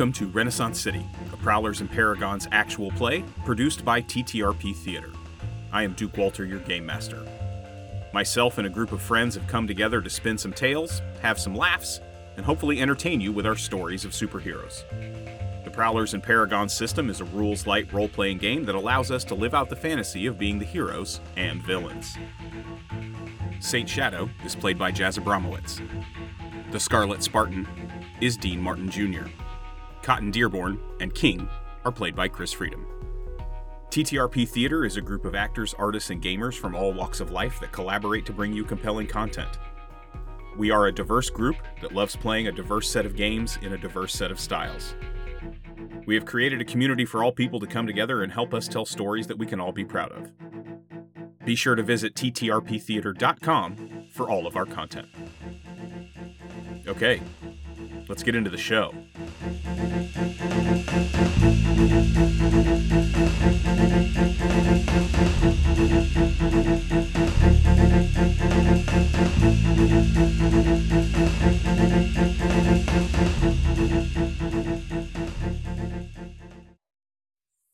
Welcome to Renaissance City, a Prowlers and Paragons actual play produced by TTRP Theater. I am Duke Walter, your game master. Myself and a group of friends have come together to spin some tales, have some laughs, and hopefully entertain you with our stories of superheroes. The Prowlers and Paragons system is a rules light role playing game that allows us to live out the fantasy of being the heroes and villains. Saint Shadow is played by Jazz Abramowitz. The Scarlet Spartan is Dean Martin Jr. Cotton Dearborn and King are played by Chris Freedom. TTRP Theater is a group of actors, artists, and gamers from all walks of life that collaborate to bring you compelling content. We are a diverse group that loves playing a diverse set of games in a diverse set of styles. We have created a community for all people to come together and help us tell stories that we can all be proud of. Be sure to visit ttrptheater.com for all of our content. Okay, let's get into the show.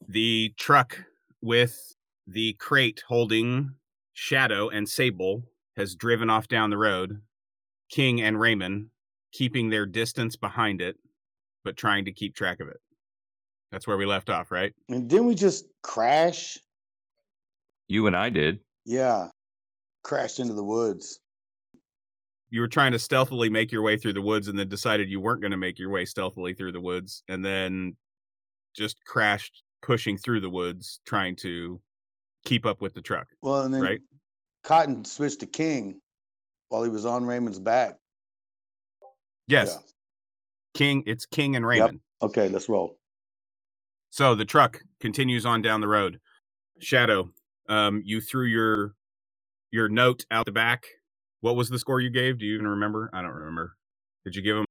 The truck with the crate holding Shadow and Sable has driven off down the road. King and Raymond keeping their distance behind it, but trying to keep track of it. That's where we left off, right? And didn't we just crash? You and I did. Yeah. Crashed into the woods. You were trying to stealthily make your way through the woods and then decided you weren't going to make your way stealthily through the woods and then just crashed pushing through the woods trying to keep up with the truck. Well, and then Right. Cotton switched to King while he was on Raymond's back. Yes. Yeah. King, it's King and Raymond. Okay, let's roll. So the truck continues on down the road. Shadow, um, you threw your your note out the back. What was the score you gave? Do you even remember? I don't remember. Did you give him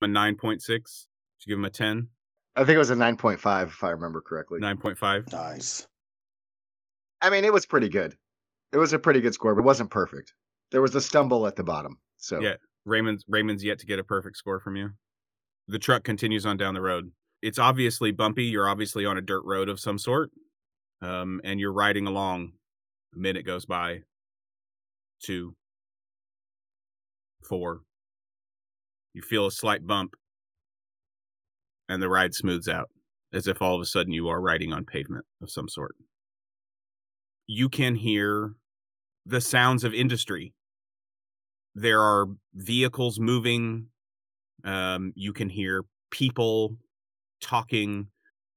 a nine point six? Did you give him a ten? I think it was a 9.5 if I remember correctly. Nine point five? Nice. I mean, it was pretty good. It was a pretty good score, but it wasn't perfect. There was a stumble at the bottom. So Yeah. Raymond's Raymond's yet to get a perfect score from you. The truck continues on down the road. It's obviously bumpy. You're obviously on a dirt road of some sort, um, and you're riding along. A minute goes by. Two. Four. You feel a slight bump, and the ride smooths out, as if all of a sudden you are riding on pavement of some sort. You can hear the sounds of industry there are vehicles moving um you can hear people talking.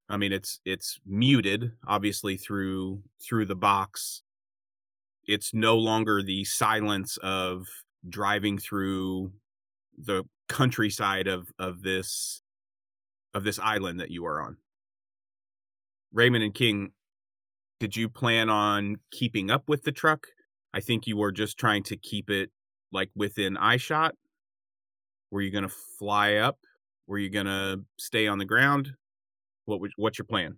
I mean it's it's muted obviously through through the box. It's no longer the silence of driving through the countryside of of this of this island that you are on. Raymond and king did you plan on keeping up with the truck? I think you were just trying to keep it like within eye shot? Were you gonna fly up? Were you gonna stay on the ground? What would, what's your plan?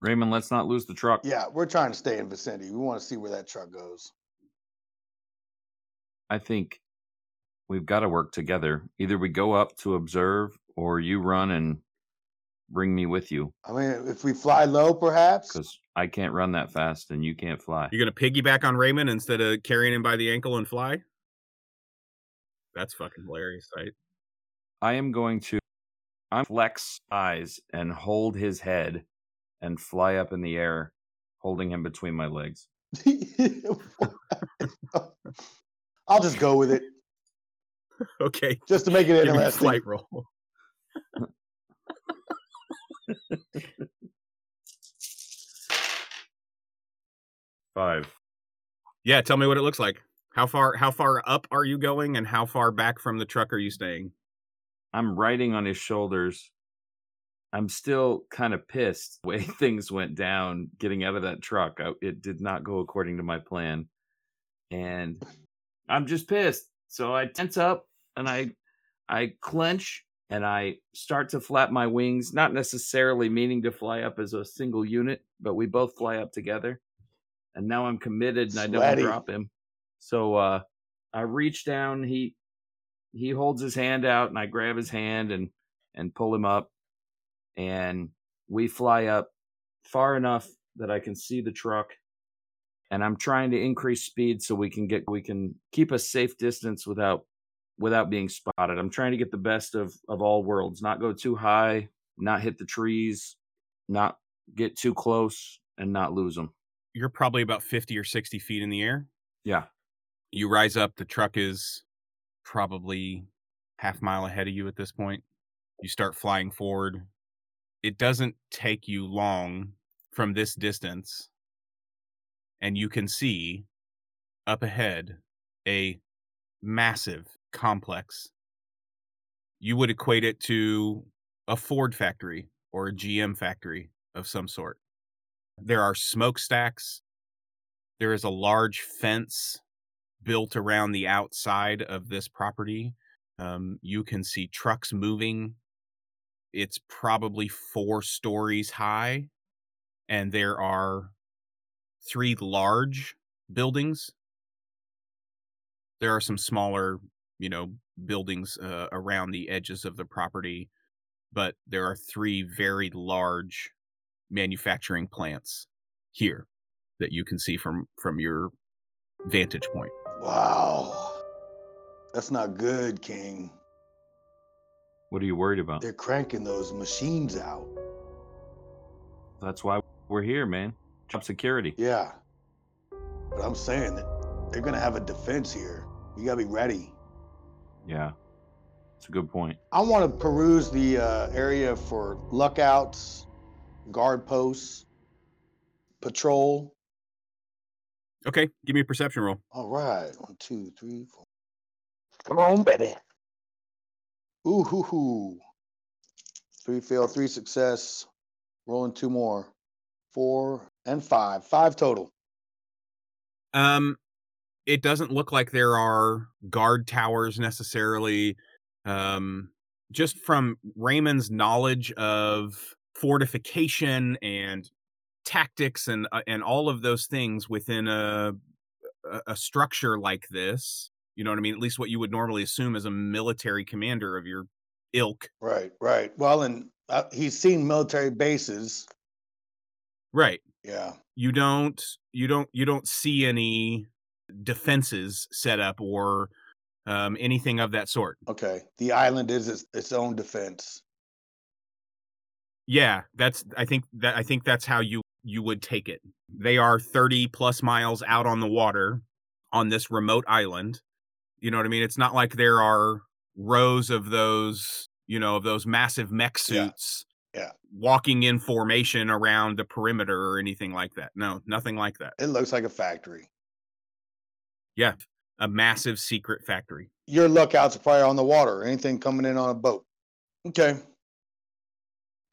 Raymond, let's not lose the truck. Yeah, we're trying to stay in vicinity. We want to see where that truck goes. I think we've got to work together. Either we go up to observe or you run and bring me with you I mean, if we fly low, perhaps. because I can't run that fast and you can't fly. You're gonna piggyback on Raymond instead of carrying him by the ankle and fly? That's fucking hilarious, right? I am going to I'm flex eyes and hold his head and fly up in the air, holding him between my legs. I'll just go with it Okay. just to make it Give me a interesting. flight roll. Five. Yeah, tell me what it looks like. How far how far up are you going and how far back from the truck are you staying? I'm riding on his shoulders. I'm still kind of pissed the way things went down getting out of that truck. I, it did not go according to my plan. And I'm just pissed. So I tense up and I I clench and I start to flap my wings, not necessarily meaning to fly up as a single unit, but we both fly up together. And now I'm committed and I don't drop him. So uh I reach down, he he holds his hand out and I grab his hand and and pull him up. And we fly up far enough that I can see the truck. And I'm trying to increase speed so we can get we can keep a safe distance without without being spotted. I'm trying to get the best of of all worlds, not go too high, not hit the trees, not get too close, and not lose them. You're probably about 50 or 60 feet in the air. Yeah. You rise up, the truck is probably half mile ahead of you at this point. You start flying forward. It doesn't take you long from this distance, and you can see up ahead a massive complex. You would equate it to a Ford factory or a GM factory of some sort. There are smokestacks. There is a large fence built around the outside of this property. Um, you can see trucks moving. It's probably four stories high, and there are three large buildings. There are some smaller, you know, buildings uh, around the edges of the property, but there are three very large manufacturing plants here that you can see from from your vantage point. Wow. That's not good, King. What are you worried about? They're cranking those machines out. That's why we're here, man. Job security. Yeah. But I'm saying that they're going to have a defense here. You got to be ready. Yeah. It's a good point. I want to peruse the uh, area for lookouts, guard posts, patrol. Okay, give me a perception roll. All right. One, two, three, four. Come on, baby. Ooh, hoo, hoo. Three fail, three success. Rolling two more. Four and five. Five total. Um, it doesn't look like there are guard towers necessarily. Um, just from Raymond's knowledge of fortification and tactics and uh, and all of those things within a a structure like this, you know what I mean? At least what you would normally assume as a military commander of your ilk. Right, right. Well, and uh, he's seen military bases. Right. Yeah. You don't you don't you don't see any defenses set up or um, anything of that sort. Okay. The island is its, its own defense. Yeah, that's I think that I think that's how you you would take it. They are 30 plus miles out on the water on this remote island. You know what I mean? It's not like there are rows of those, you know, of those massive mech Yeah. suits Yeah. walking in formation around the perimeter or anything like that. No, nothing like that. It looks like a factory. Yeah, a massive secret factory. Your lookouts are probably on the water. Anything coming in on a boat. Okay.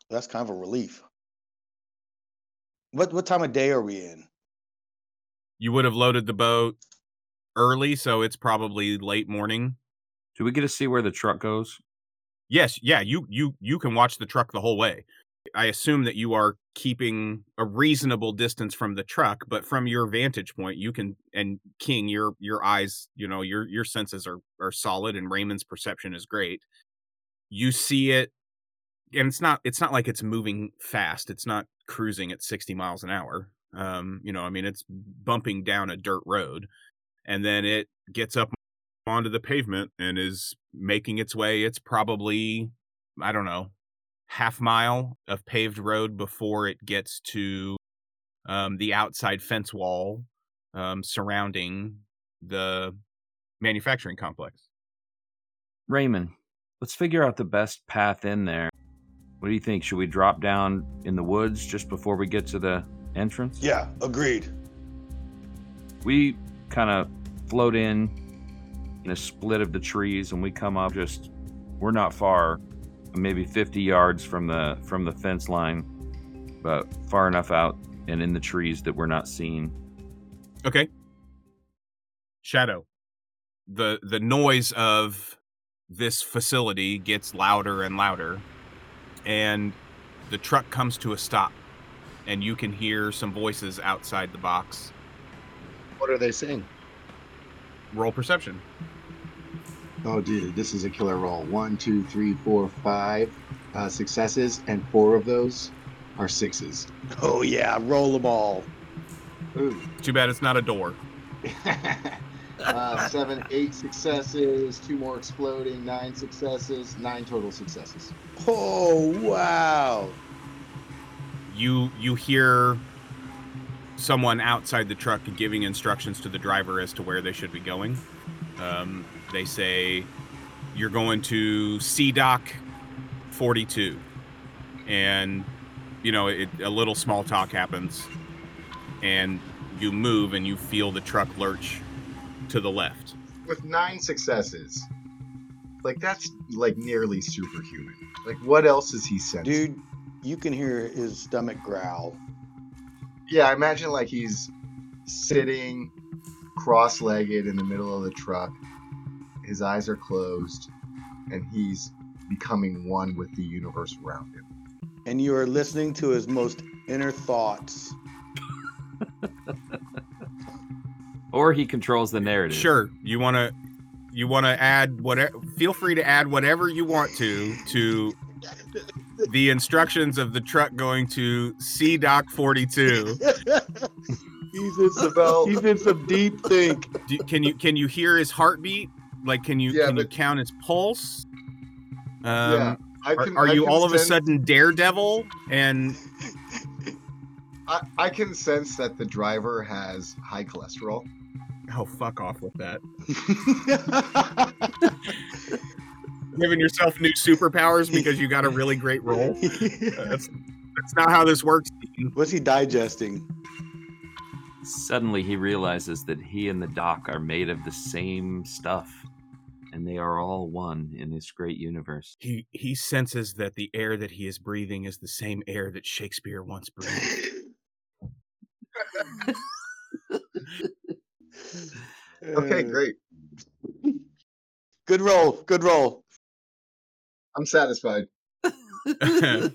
That's kind of a relief. What what time of day are we in? You would have loaded the boat early, so it's probably late morning. Do we get to see where the truck goes? Yes, yeah, you you you can watch the truck the whole way. I assume that you are keeping a reasonable distance from the truck, but from your vantage point, you can and King, your your eyes, you know, your your senses are are solid and Raymond's perception is great. You see it and it's not it's not like it's moving fast. It's not cruising at 60 miles an hour. Um, you know, I mean it's bumping down a dirt road and then it gets up onto the pavement and is making its way. It's probably, I don't know, half mile of paved road before it gets to um, the outside fence wall um, surrounding the manufacturing complex. Raymond, let's figure out the best path in there. What do you think? Should we drop down in the woods just before we get to the entrance? Yeah, agreed. We kind of float in in a split of the trees and we come up just we're not far maybe 50 yards from the from the fence line but far enough out and in the trees that we're not seen Okay. Shadow. The the noise of this facility gets louder and louder and the truck comes to a stop and you can hear some voices outside the box. What are they saying? Roll perception. Oh, dude, this is a killer roll. One, two, three, four, five. uh, successes, and four of those are sixes. Oh yeah, roll them all. Ooh. Too bad it's not a door. uh, seven, eight successes, two more exploding, nine successes, nine total successes. Oh wow. You you hear someone outside the truck giving instructions to the driver as to where they should be going. Um, they say you're going to C dock 42, and you know it, a little small talk happens, and you move and you feel the truck lurch to the left. With nine successes, like that's like nearly superhuman. Like what else is he sensing? Dude, you can hear his stomach growl. Yeah, I imagine like he's sitting cross-legged in the middle of the truck. His eyes are closed, and he's becoming one with the universe around him. And you are listening to his most inner thoughts. Or he controls the narrative. Sure, you want to you want to add whatever. Feel free to add whatever you want to to the instructions of the truck going to C Dock 42. he's in some he's in some deep think. Do, can you can you hear his heartbeat? Like, can you Yeah, can you count his pulse? Yeah, Um, I are, can, are I you can all of a sudden Daredevil? And I, I can sense that the driver has high cholesterol. Oh, fuck off with that. Giving yourself new superpowers because you got a really great roll. That's that's not how this works. What's he digesting? Suddenly he realizes that he and the dock are made of the same stuff. And they are all one in this great universe. He he senses that the air that he is breathing is the same air that Shakespeare once breathed. Okay, great. Good roll. Good roll. I'm satisfied.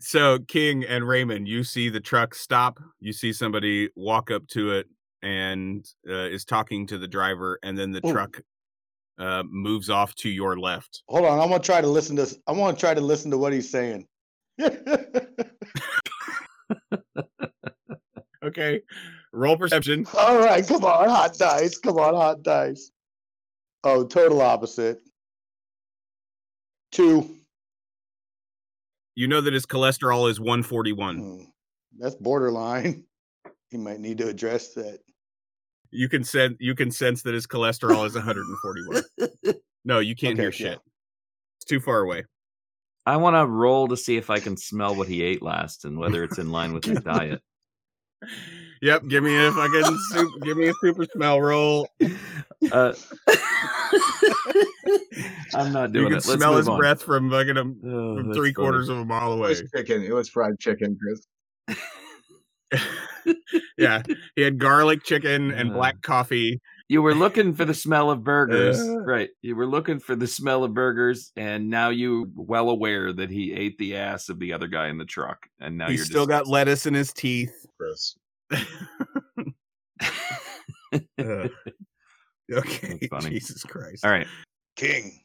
so King and Raymond, you see the truck stop. You see somebody walk up to it and uh, is talking to the driver, and then the Ooh. truck uh, moves off to your left. Hold on. I'm gonna try to listen to. I want to try to listen to what he's saying. Okay, roll perception. All right, come on, hot dice. Come on, hot dice. Oh, total opposite. Two. You know that his cholesterol is 141. Hmm, That's borderline. He might need to address that. You can sense you can sense that his cholesterol is 141. No, you can't hear shit. yeah. It's too far away. I want to roll to see if I can smell what he ate last and whether it's in line with his diet. Yep, give me a fucking soup, give me a super smell roll. Uh, I'm not You doing can it. Let's smell his on. breath from fucking a, Oh, from three funny. quarters of a mile It away. was chicken. It was fried chicken, Chris. yeah, he had garlic chicken and Uh. black coffee. You were looking for the smell of burgers, Uh. right? You were looking for the smell of burgers, and now you well aware that he ate the ass of the other guy in the truck, and now He's you're still got lettuce in his teeth. Chris. Uh, okay, funny. Jesus Christ. All right, King.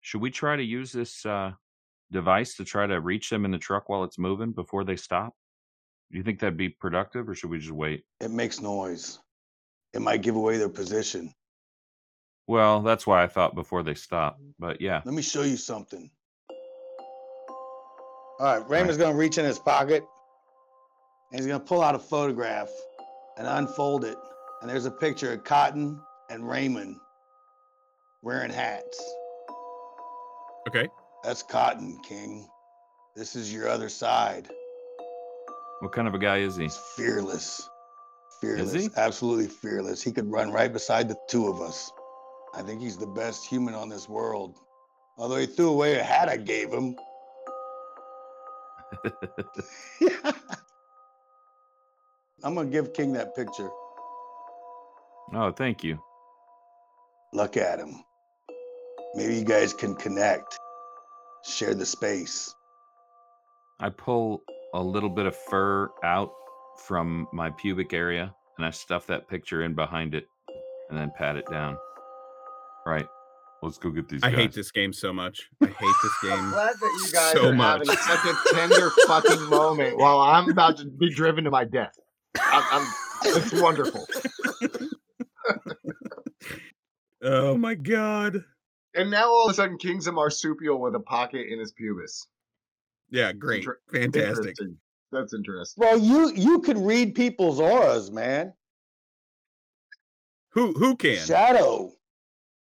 should we try to use this uh, device to try to reach them in the truck while it's moving before they stop? Do you think that'd be productive, or should we just wait? It makes noise. It might give away their position. Well, that's why I thought before they stop, but yeah. Let me show you something. All right, Raymond's gonna reach in his pocket and he's gonna pull out a photograph and unfold it. And there's a picture of Cotton and Raymond wearing hats. Okay. That's Cotton, King. This is your other side. What kind of a guy is he? He's fearless. Fearless. he? Absolutely fearless. He could run right beside the two of us. I think he's the best human on this world. Although he threw away a hat I gave him. I'm gonna give King that picture. oh, thank you. Look at him. Maybe you guys can connect. Share the space. I pull a little bit of fur out from my pubic area and I stuff that picture in behind it and then pat it down. Right. Let's go get these I guys. hate this game so much. I hate this I'm game. glad that you guys so are much. having such a tender fucking moment while I'm about to be driven to my death. I'm, I'm, it's wonderful. Oh my god. And now all of a sudden, King's a marsupial with a pocket in his pubis. Yeah, great. Inter- Fantastic. Interesting. That's interesting. Well, you you can read people's auras, man. Who who can? Shadow.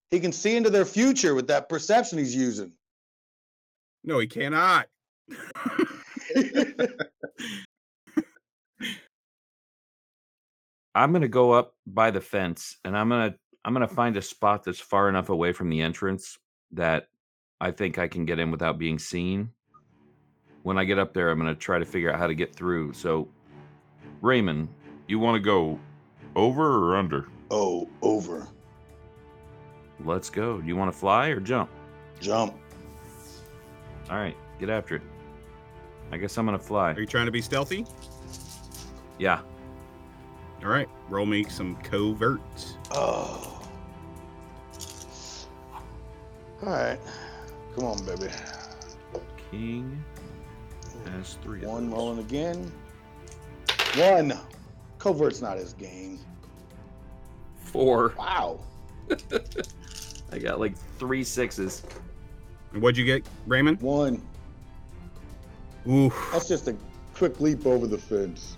He can see into their future with that perception he's using. No, he cannot. I'm gonna go up by the fence and I'm gonna I'm gonna mm. find a spot that's far enough away from the entrance that I think I can get in without being seen. When I get up there, I'm gonna try to figure out how to get through. So, Raymond, You want to go over or under? oh, over. let's go. Do you want to fly or jump? Jump. All right, get after it. I guess I'm gonna fly. Are you trying to be stealthy? Yeah, All right. Roll me some covert. Oh. All right. Come on, baby. King has three. One rolling again. One. Covert's not his game. Four. Wow. I got like three sixes. And What'd you get, Raymond? One. Ooh. That's just a quick leap over the fence.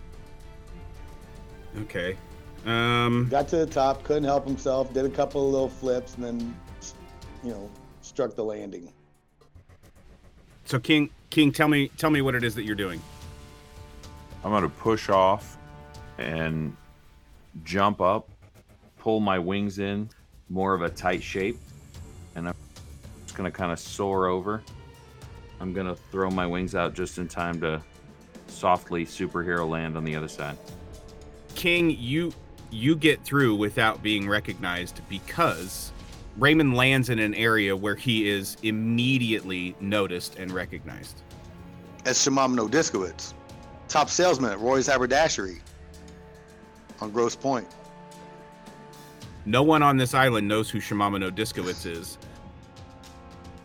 Okay. Um. Got to the top, couldn't help himself, did a couple of little flips, and then, you know, struck the landing. So King, King, tell me, tell me what it is that you're doing. I'm going to push off. and jump up, pull my wings in more of a tight shape, and I'm just gonna kind of soar over. I'm gonna throw my wings out just in time to softly superhero land on the other side. King, you you get through without being recognized because Raymond lands in an area where he is immediately noticed and recognized. As Shimamino Diskowitz, top salesman at Roy's Haberdashery on Grosse Pointe. No one on this island knows who Shimamino Diskowitz is,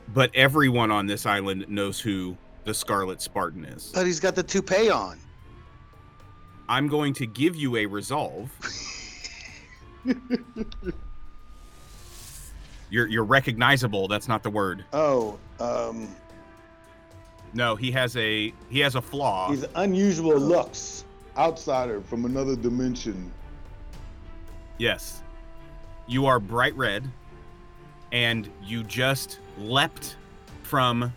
but everyone on this island knows who the Scarlet Spartan is. But he's got the toupee on. I'm going to give you a resolve. You're you're recognizable. That's not the word. Oh, um, No, he has a he has a flaw. he's unusual looks. Outsider from another dimension. Yes. You are bright red, and you just leapt from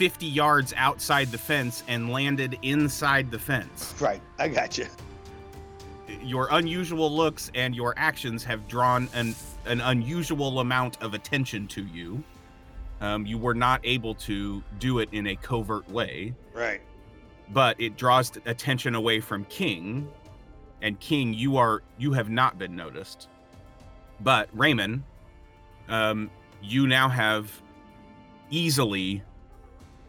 50 yards outside the fence and landed inside the fence. Right, I got you. Your unusual looks and your actions have drawn an, an unusual amount of attention to you. Um, you were not able to do it in a covert way, Right. but it draws attention away from King. And King, you are you have not been noticed. But Raymond, um, you now have easily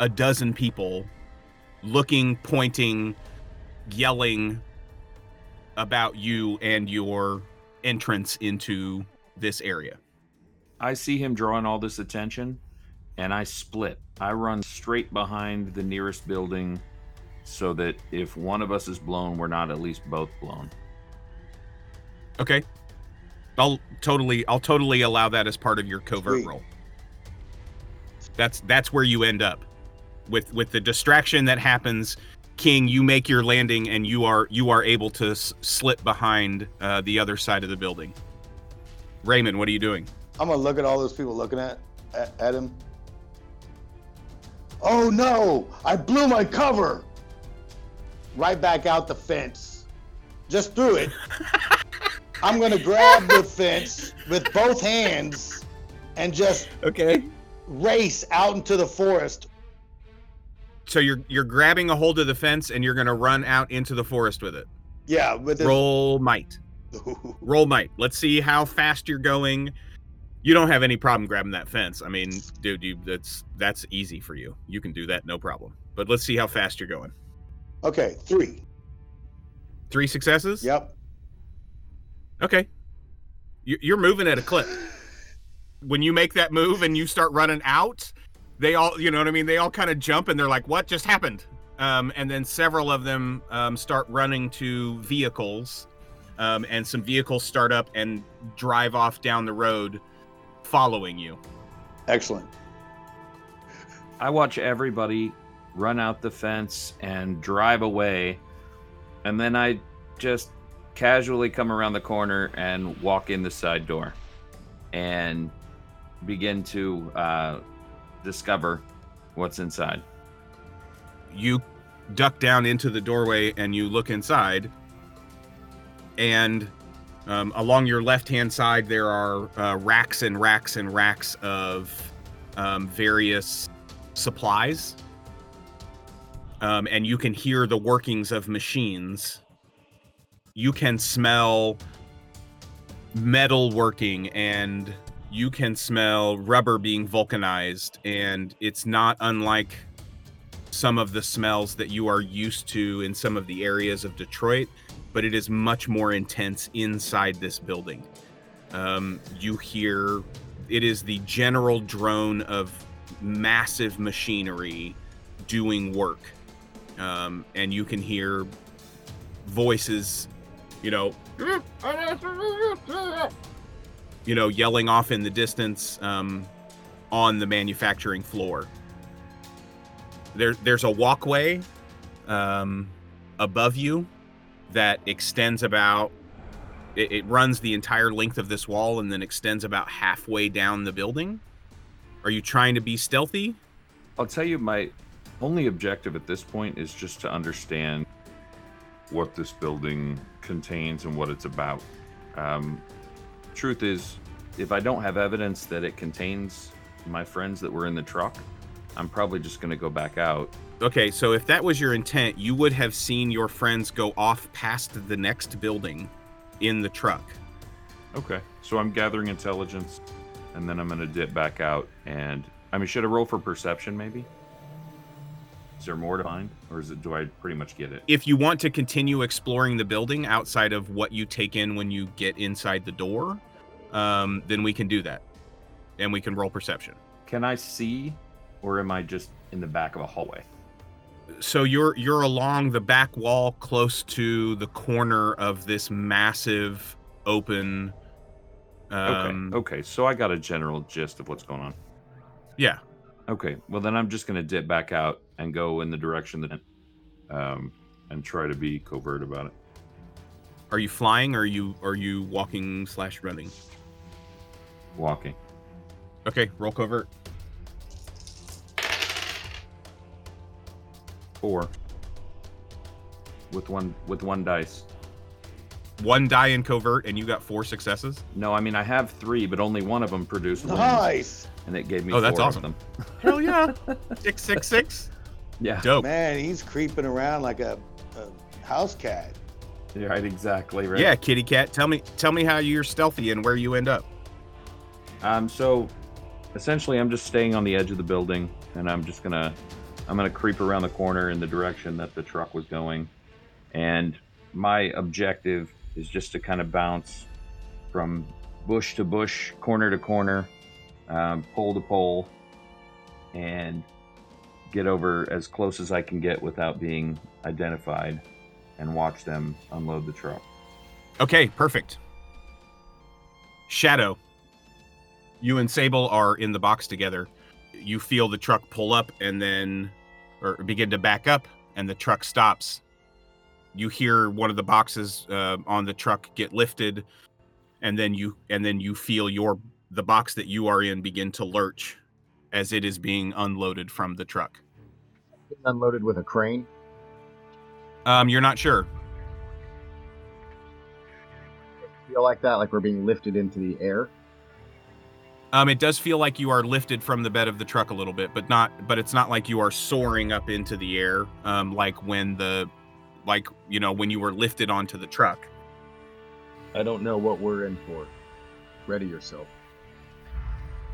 a dozen people looking, pointing, yelling about you and your entrance into this area. I see him drawing all this attention, and I split. I run straight behind the nearest building so that if one of us is blown, we're not at least both blown. Okay. I'll totally I'll totally allow that as part of your covert Sweet. roll. That's that's where you end up. With with the distraction that happens, King, you make your landing and you are you are able to s- slip behind uh, the other side of the building. Raymond, what are you doing? I'm gonna look at all those people looking at at, at him. Oh no! I blew my cover. Right back out the fence. Just through it. I'm gonna grab the fence with both hands and just Okay. race out into the forest. So you're you're grabbing a hold of the fence and you're gonna run out into the forest with it. Yeah, with this. Roll might. Roll might. Let's see how fast you're going. You don't have any problem grabbing that fence. I mean, dude, you that's that's easy for you. You can do that, no problem. But let's see how fast you're going. okay, three. Three successes. Yep. Okay. You- You're moving at a clip. when you make that move and you start running out, they all, you know what I mean? They all kind of jump and they're like, "What just happened?" Um, and then several of them um, start running to vehicles, um, and some vehicles start up and drive off down the road, following you. Excellent. I watch everybody run out the fence and drive away, and then I just casually come around the corner and walk in the side door and begin to uh, discover what's inside. You duck down into the doorway and you look inside, and um, along your left hand side, there are uh, racks and racks and racks of um, various supplies. Um, and you can hear the workings of machines. You can smell metal working and you can smell rubber being vulcanized. And it's not unlike some of the smells that you are used to in some of the areas of Detroit, but it is much more intense inside this building. Um, you hear it is the general drone of massive machinery doing work. Um, and you can hear voices, you know, you know, yelling off in the distance um, on the manufacturing floor. There, there's a walkway um, above you that extends about. It, it runs the entire length of this wall and then extends about halfway down the building. Are you trying to be stealthy? I'll tell you, my only objective at this point is just to understand What this building contains and what it's about. Um, truth is, if I don't have evidence that it contains my friends that were in the truck, I'm probably just going to go back out. Okay, so if that was your intent, you would have seen your friends go off past the next building in the truck. Okay. So I'm gathering intelligence and then I'm going to dip back out. And I mean, should I roll for perception maybe? Is there more to find or is it, do I pretty much get it? If you want to continue exploring the building outside of what you take in when you get inside the door, um, then we can do that. And we can roll perception. Can I see or am I just in the back of a hallway? so you're you're along the back wall close to the corner of this massive open um okay. Okay. So I got a general gist of what's going on. yeah Okay. Well, then I'm just going to dip back out and go in the direction that, um, and try to be covert about it. are you flying or are you are you walking slash running Walking. okay roll covert Four. With one with one dice. One die in covert and you got four successes No, I mean I have three, but only one of them produced one, Nice. and it gave me Oh, that's awesome. of them. hell yeah six six six Yeah. dope Man, he's creeping around like a, a house cat. Yeah, Right. Exactly. Right. yeah kitty cat tell me tell me how you're stealthy and where you end up Um. So, essentially, I'm just staying on the edge of the building, and I'm just gonna, I'm gonna creep around the corner in the direction that the truck was going, and my objective is just to kind of bounce from bush to bush, corner to corner, um, pole to pole, and get over as close as I can get without being identified, and watch them unload the truck. Okay, perfect. Shadow, you and Sable are in the box together. You feel the truck pull up and then, or begin to back up, and the truck stops. You hear one of the boxes uh, on the truck get lifted, and then you and then you feel your the box that you are in begin to lurch as it is being unloaded from the truck. Unloaded with a crane. Um, you're not sure. Feel like that, like we're being lifted into the air. Um, it does feel like you are lifted from the bed of the truck a little bit, but not. But it's not like you are soaring up into the air, um, like when the, like you know, when you were lifted onto the truck. I don't know what we're in for. Ready yourself.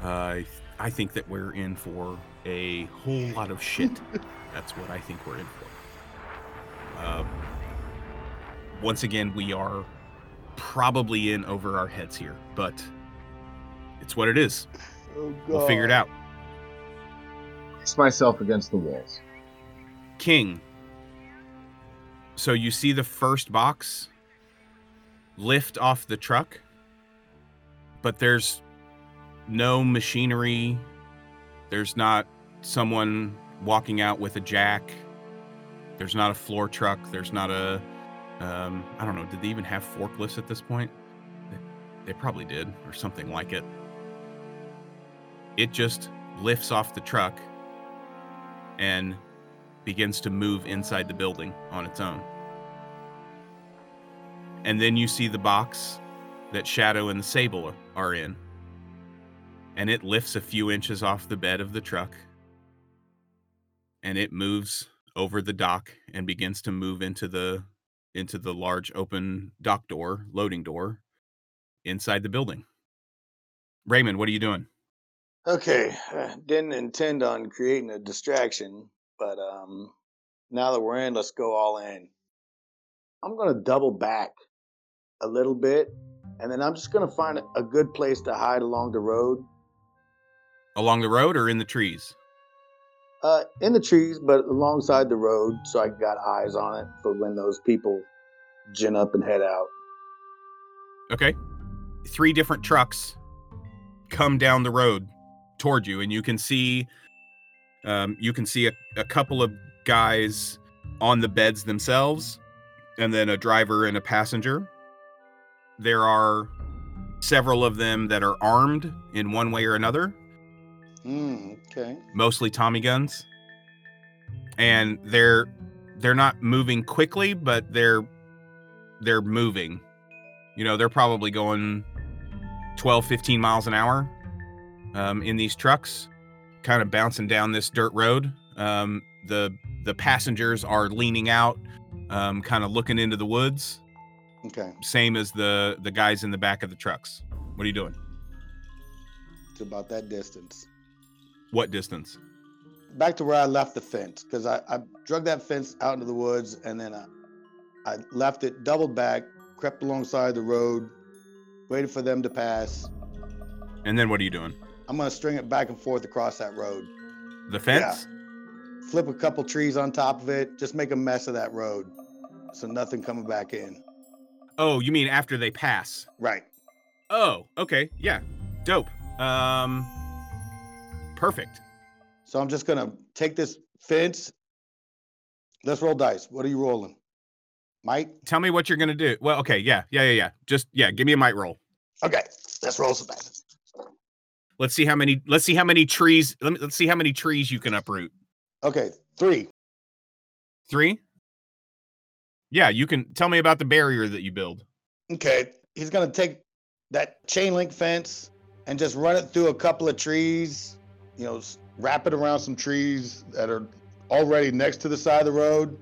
Uh, I think that we're in for a whole lot of shit. That's what I think we're in for. Um, once again, we are probably in over our heads here, but It's what it is. Oh, We'll figure it out. Brace myself against the walls. King. So you see the first box lift off the truck, but there's no machinery. There's not someone walking out with a jack. There's not a floor truck. There's not a, um, I don't know, did they even have forklifts at this point? They, probably did, or something like it. It just lifts off the truck and begins to move inside the building on its own. And then you see the box that Shadow and the Sable are in. And it lifts a few inches off the bed of the truck. And it moves over the dock and begins to move into the into the large open dock door, loading door inside the building. Raymond, what are you doing? Okay, uh, didn't intend on creating a distraction, but um, now that we're in, let's go all in. I'm gonna double back a little bit, and then I'm just gonna find a good place to hide along the road, Along the road or in the trees? uh, in the trees, but alongside the road, so I got eyes on it for when those people gin up and head out. Okay. Three different trucks come down the road toward you, and you can see um, you can see a, a couple of guys on the beds themselves, and then a driver and a passenger. There are several of them that are armed in one way or another, Hmm. Okay. mostly Tommy guns. And they're they're not moving quickly, but they're they're moving. You know, they're probably going 12, 15 miles an hour um, in these trucks, kind of bouncing down this dirt road. Um, the the passengers are leaning out, um, kind of looking into the woods, Okay. same as the the guys in the back of the trucks. What are you doing? It's about that distance. What distance? Back to where I left the fence, because I, I drug that fence out into the woods, and then I, I left it, doubled back, crept alongside the road, waited for them to pass. And then what are you doing? I'm gonna string it back and forth across that road. The fence? Yeah. Flip a couple trees on top of it, just make a mess of that road, so nothing coming back in. Oh, you mean after they pass? Right. Oh, okay. Yeah. Dope. Um perfect. So I'm just gonna take this fence. Let's roll dice. What are you rolling? Mike? Tell me what you're going to do. Well, okay. Yeah. Yeah, yeah, yeah. Just yeah, give me a might roll. Okay, let's roll some dice. Let's see how many let's see how many trees let me, let's see how many trees you can uproot. Okay, three. 3? Yeah, you can tell me about the barrier that you build. Okay, he's gonna take that chain link fence and just run it through a couple of trees. You know, wrap it around some trees that are already next to the side of the road,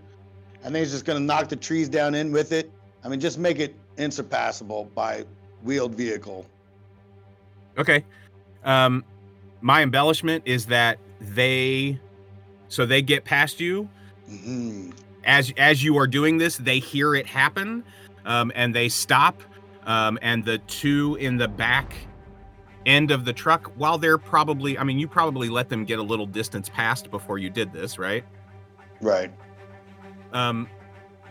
and then he's just gonna knock the trees down in with it. I mean, just make it insurpassable by wheeled vehicle. Okay. Um my embellishment is that they so they get past you hmm as as you are doing this, they hear it happen, um, and they stop. Um, and the two in the back end of the truck, while they're probably, I mean, you probably let them get a little distance past before you did this, right? Right. Um,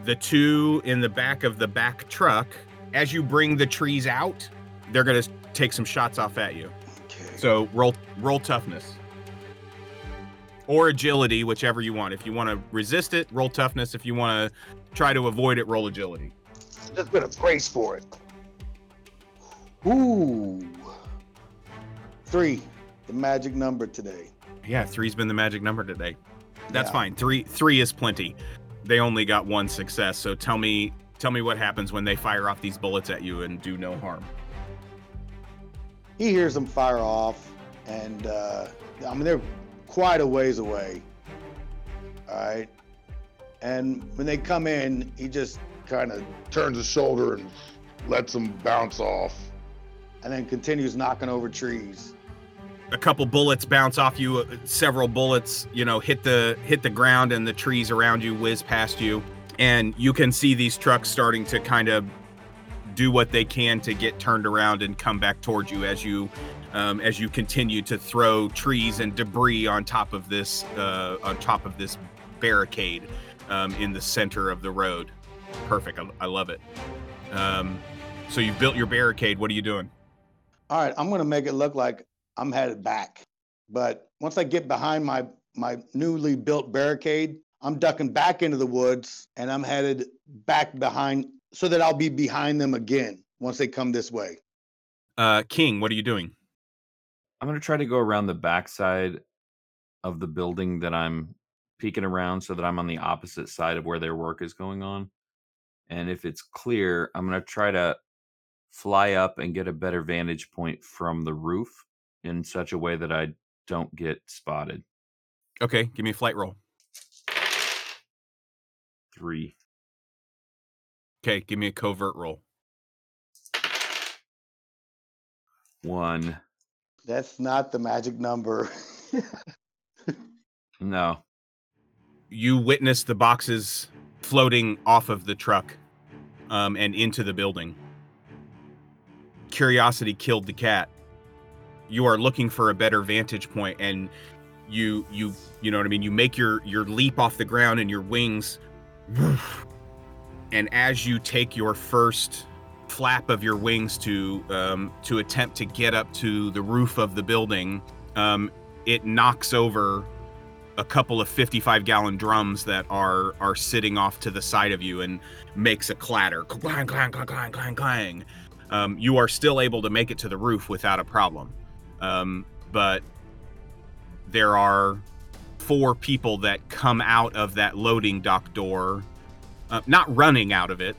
the two in the back of the back truck, as you bring the trees out, they're gonna take some shots off at you. So roll roll toughness. Or agility, whichever you want. If you want to resist it, roll toughness. If you want to try to avoid it, roll agility. just gonna brace for it. Ooh. Three, the magic number today. Yeah, three's been the magic number today. That's Yeah. fine. Three three is plenty. They only got one success. So tell me tell me what happens when they fire off these bullets at you and do no harm. He hears them fire off, and uh, I mean they're quite a ways away. All right, and when they come in, he just kind of turns his shoulder and lets them bounce off, and then continues knocking over trees. A couple bullets bounce off you. uh, Several bullets, you know, hit the hit the ground, and the trees around you whiz past you. And you can see these trucks starting to kind of do what they can to get turned around and come back towards you as you um, as you continue to throw trees and debris on top of this uh, on top of this barricade um, in the center of the road. Perfect. I, I love it. Um, so you've built your barricade. What are you doing? All right, I'm gonna make it look like I'm headed back. But once I get behind my my newly built barricade, I'm ducking back into the woods and I'm headed back behind so that I'll be behind them again once they come this way. Uh, King, what are you doing? I'm gonna try to go around the backside of the building that I'm peeking around so that I'm on the opposite side of where their work is going on. And if it's clear, I'm gonna try to fly up and get a better vantage point from the roof in such a way that I don't get spotted. Okay, give me a flight roll. Three. Okay, give me a covert roll. One. That's not the magic number. No. You witness the boxes floating off of the truck um, and into the building. Curiosity killed the cat. You are looking for a better vantage point, and you you you know what I mean. You make your your leap off the ground, and your wings. And as you take your first flap of your wings to um, to attempt to get up to the roof of the building, um, it knocks over a couple of 55 gallon drums that are are sitting off to the side of you and makes a clatter. Clang clang clang clang clang clang. Um, you are still able to make it to the roof without a problem. Um, but there are four people that come out of that loading dock door uh, not running out of it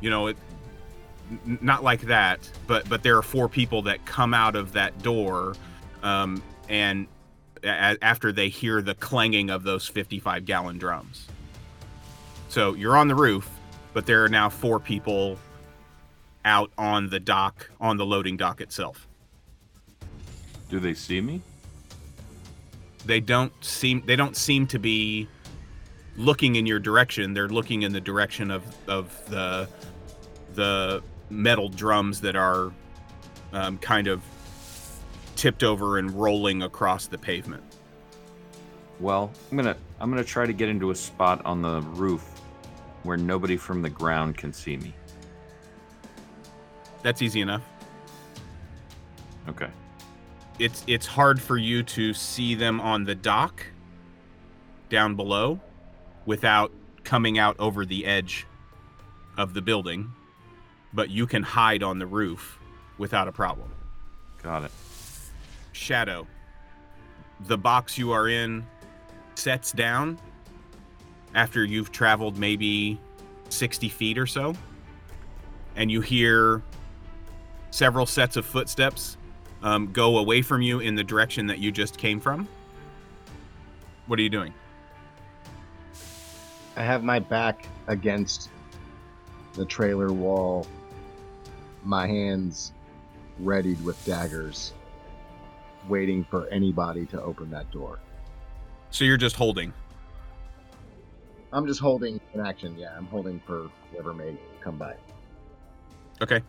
you know it n- not like that but but there are four people that come out of that door um, and a- after they hear the clanging of those 55 gallon drums. So you're on the roof, but there are now four people out on the dock, on the loading dock itself. Do they see me? They don't seem they don't seem to be looking in your direction. They're looking in the direction of of the the metal drums that are um, kind of tipped over and rolling across the pavement. Well, I'm gonna I'm gonna try to get into a spot on the roof where nobody from the ground can see me. That's easy enough. Okay. it's it's hard for you to see them on the dock down below without coming out over the edge of the building but you can hide on the roof without a problem. Got it. shadow the box you are in sets down after you've traveled maybe 60 feet or so and you hear several sets of footsteps um, go away from you in the direction that you just came from. What are you doing I have my back against the trailer wall, my hands readied with daggers, waiting for anybody to open that door. so you're just holding I'm just holding an action. Yeah, I'm holding for whoever may come by. okay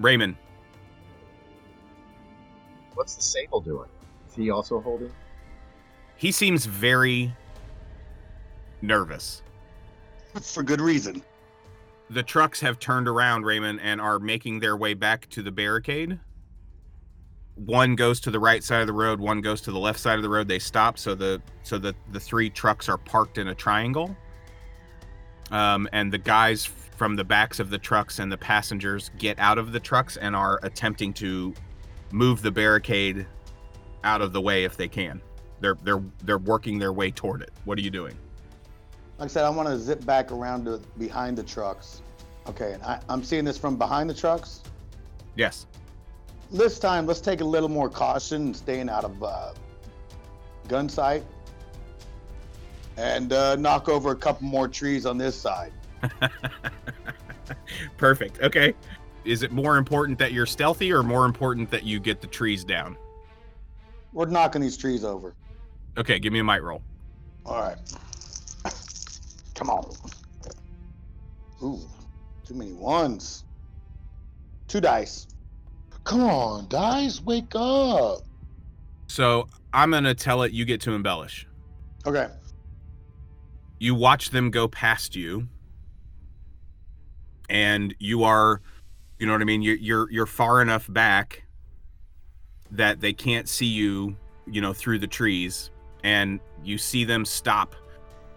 raymond What's the sable doing? Is he also holding? He seems very nervous For good reason. the trucks have turned around, Raymond, and are making their way back to the barricade. One goes to the right side of the road, one goes to the left side of the road. They stop, so the so the the three trucks are parked in a triangle. Um, and the guys from the backs of the trucks and the passengers get out of the trucks and are attempting to move the barricade out of the way if they can. They're they're they're working their way toward it. What are you doing? Like I said, I want to zip back around to behind the trucks. Okay, and I, I'm seeing this from behind the trucks. Yes. This time, let's take a little more caution and staying out of uh, gun sight, and uh, knock over a couple more trees on this side. Perfect. Okay. Is it more important that you're stealthy or more important that you get the trees down? We're knocking these trees over. Okay, give me a might roll. All right. Come on. Ooh, too many ones. Two dice. Come on, dice, wake up. So I'm gonna tell it you get to embellish. Okay. You watch them go past you, and you are, you know what I mean. You're you're you're far enough back that they can't see you, you know, through the trees, and you see them stop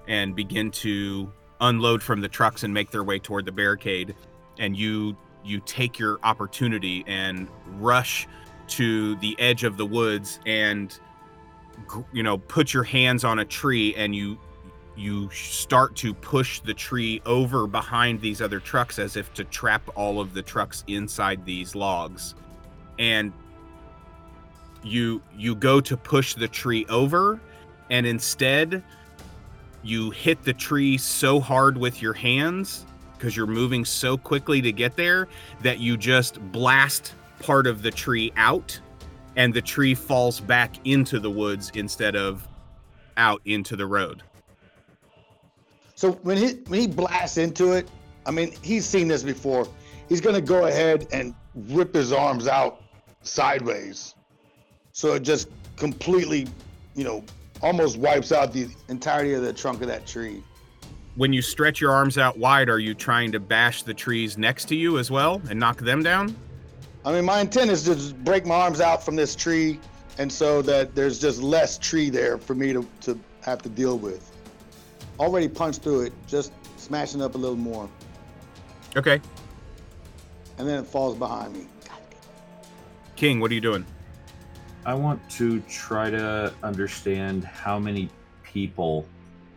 and begin to unload from the trucks and make their way toward the barricade, and you you take your opportunity and rush to the edge of the woods and you know put your hands on a tree and you you start to push the tree over behind these other trucks as if to trap all of the trucks inside these logs. And you you go to push the tree over and instead you hit the tree so hard with your hands because you're moving so quickly to get there that you just blast part of the tree out and the tree falls back into the woods instead of out into the road. So when he when he blasts into it, I mean he's seen this before. He's gonna go ahead and rip his arms out sideways, so it just completely, you know, almost wipes out the entirety of the trunk of that tree. When you stretch your arms out wide, are you trying to bash the trees next to you as well and knock them down? I mean, my intent is to break my arms out from this tree, and so that there's just less tree there for me to, to have to deal with. Already punched through it, just smashing up a little more, Okay. and then it falls behind me. King, what are you doing? I want to try to understand how many people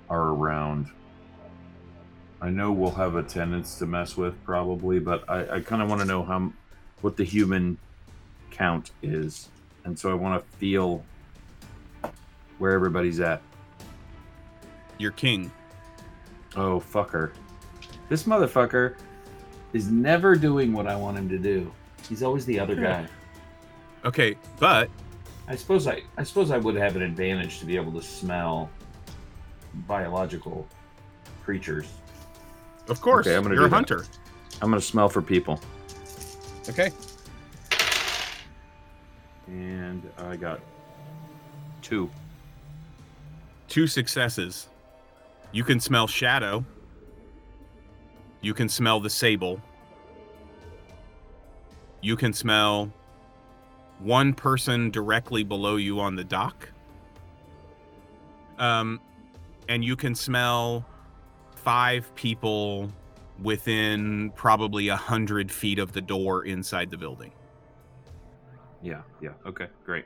are around. I know we'll have attendants to mess with probably, but I, I kind of want to know how what the human count is, and so I want to feel where everybody's at. You're king. Oh fucker, this motherfucker is never doing what I want him to do. He's always the other hmm. guy. Okay, but I suppose I I suppose I would have an advantage to be able to smell biological creatures. of course, Okay, I'm gonna you're a do that. hunter. I'm gonna smell for people, Okay. and I got two. Two successes. You can smell shadow. You can smell the sable. You can smell one person directly below you on the dock. Um, and you can smell five people within probably a hundred feet of the door inside the building. Yeah, yeah. Okay, great.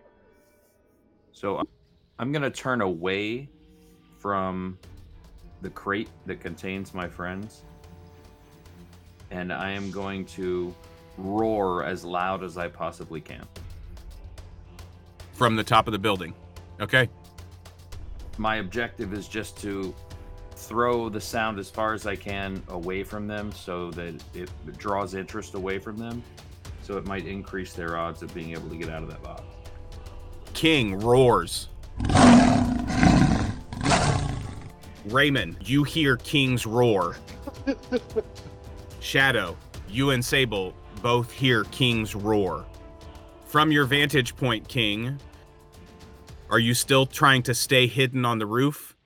So uh, I'm gonna turn away from the crate that contains my friends, and I am going to roar as loud as I possibly can. From the top of the building. Okay. my objective is just to throw the sound as far as I can away from them so that it draws interest away from them. So it might increase their odds of being able to get out of that box. King roars. Raymond, you hear King's roar. Shadow, you and Sable both hear King's roar. From your vantage point, King, are you still trying to stay hidden on the roof?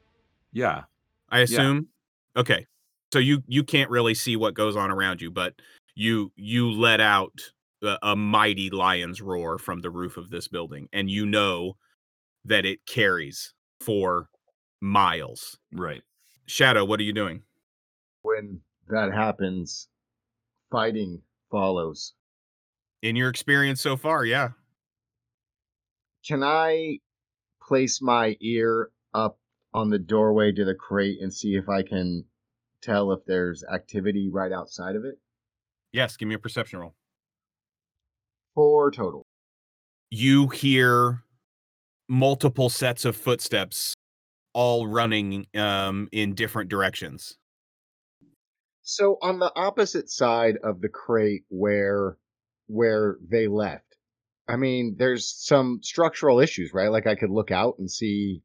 Yeah. I assume. Okay. So you you can't really see what goes on around you, but you you let out a, a mighty lion's roar from the roof of this building, and you know that it carries for miles. Right. Shadow, what are you doing? When that happens, fighting follows. In your experience so far, yeah. Can I place my ear up on the doorway to the crate and see if I can tell if there's activity right outside of it? Yes, give me a perception roll. Four total. You hear multiple sets of footsteps all running um in different directions. So on the opposite side of the crate where where they left, I mean, there's some structural issues, right? Like I could look out and see,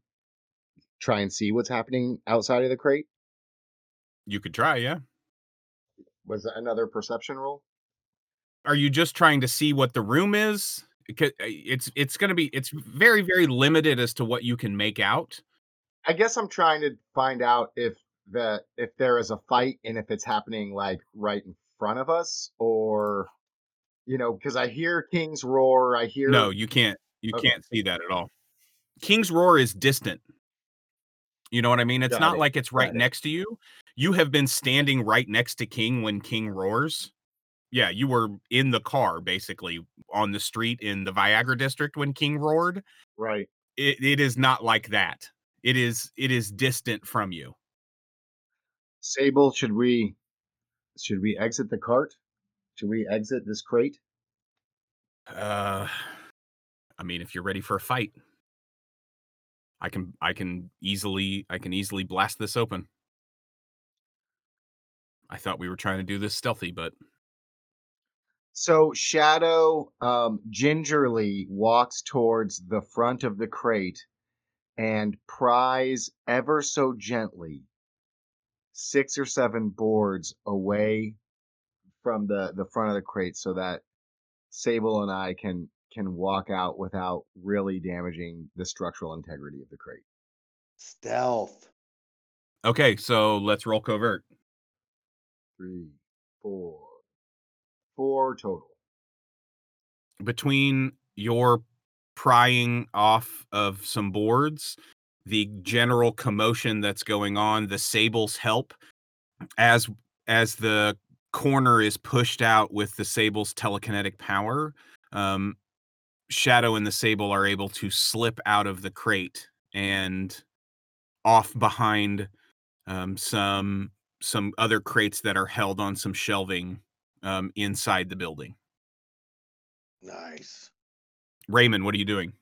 try and see what's happening outside of the crate. You could try, yeah. Was that another perception roll? Are you just trying to see what the room is? Uh, it's it's going to be it's very very limited as to what you can make out. I guess I'm trying to find out if the if there is a fight and if it's happening like right in front of us or you know because I hear King's roar. I hear No, you can't you Okay. can't see that at all. King's roar is distant. You know what I mean? It's Got not it, like it's right got it. next to you. You have been standing right next to King when King roars. Yeah, you were in the car basically on the street in the Viagra district when King roared. right. It, it is not like that. It is it is distant from you. Sable, should we should we exit the cart? Should we exit this crate? Uh I mean if you're ready for a fight, I can I can easily I can easily blast this open. I thought we were trying to do this stealthy, but So Shadow um, gingerly walks towards the front of the crate and pries ever so gently six or seven boards away from the, the front of the crate so that Sable and I can can walk out without really damaging the structural integrity of the crate. Stealth. okay, so let's roll covert. Three, four, four total. between your prying off of some boards, the general commotion that's going on, the sable's help, as as the corner is pushed out with the sable's telekinetic power, um, Shadow and the Sable are able to slip out of the crate and off behind um, some some other crates that are held on some shelving um, inside the building. Nice. Raymond, what are you doing?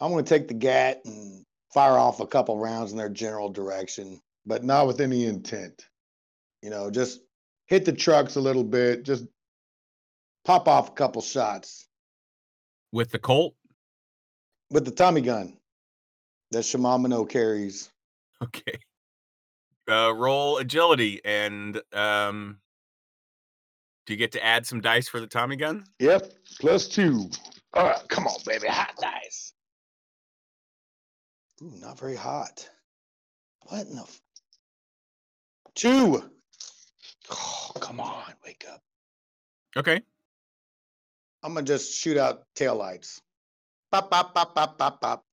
I'm going to take the GAT and fire off a couple rounds in their general direction, but not with any intent. You know, just hit the trucks a little bit, just pop off a couple shots With the Colt? with the Tommy gun that Shimamino carries. Okay. Uh, roll agility, and um, do you get to add some dice for the Tommy gun? Yep, plus two. All right, come on, baby. Hot dice. Ooh, not very hot. What in the? F- Two. Oh, come on, wake up. Okay. I'm gonna just shoot out taillights. Pop, pop, pop, pop, pop, pop.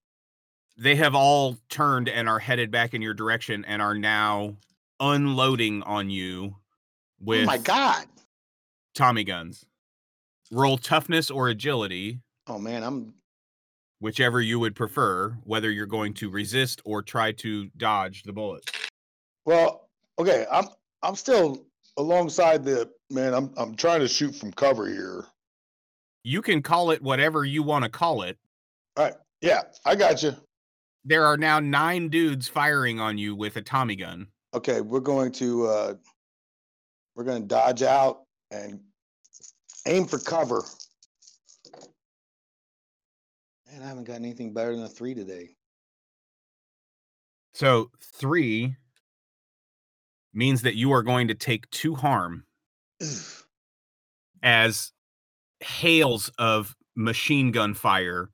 They have all turned and are headed back in your direction and are now unloading on you with Oh my god. Tommy guns. Roll toughness or agility, Oh man, I'm whichever you would prefer, whether you're going to resist or try to dodge the bullets. well. Okay, I'm I'm still alongside the. Man, I'm I'm trying to shoot from cover here. You can call it whatever you want to call it. All right. Yeah, I got you. There are now nine dudes firing on you with a Tommy gun. Okay, we're going to uh we're gonna dodge out and aim for cover. Man, I haven't got anything better than a three today. So three means that you are going to take two harm as hails of machine gun fire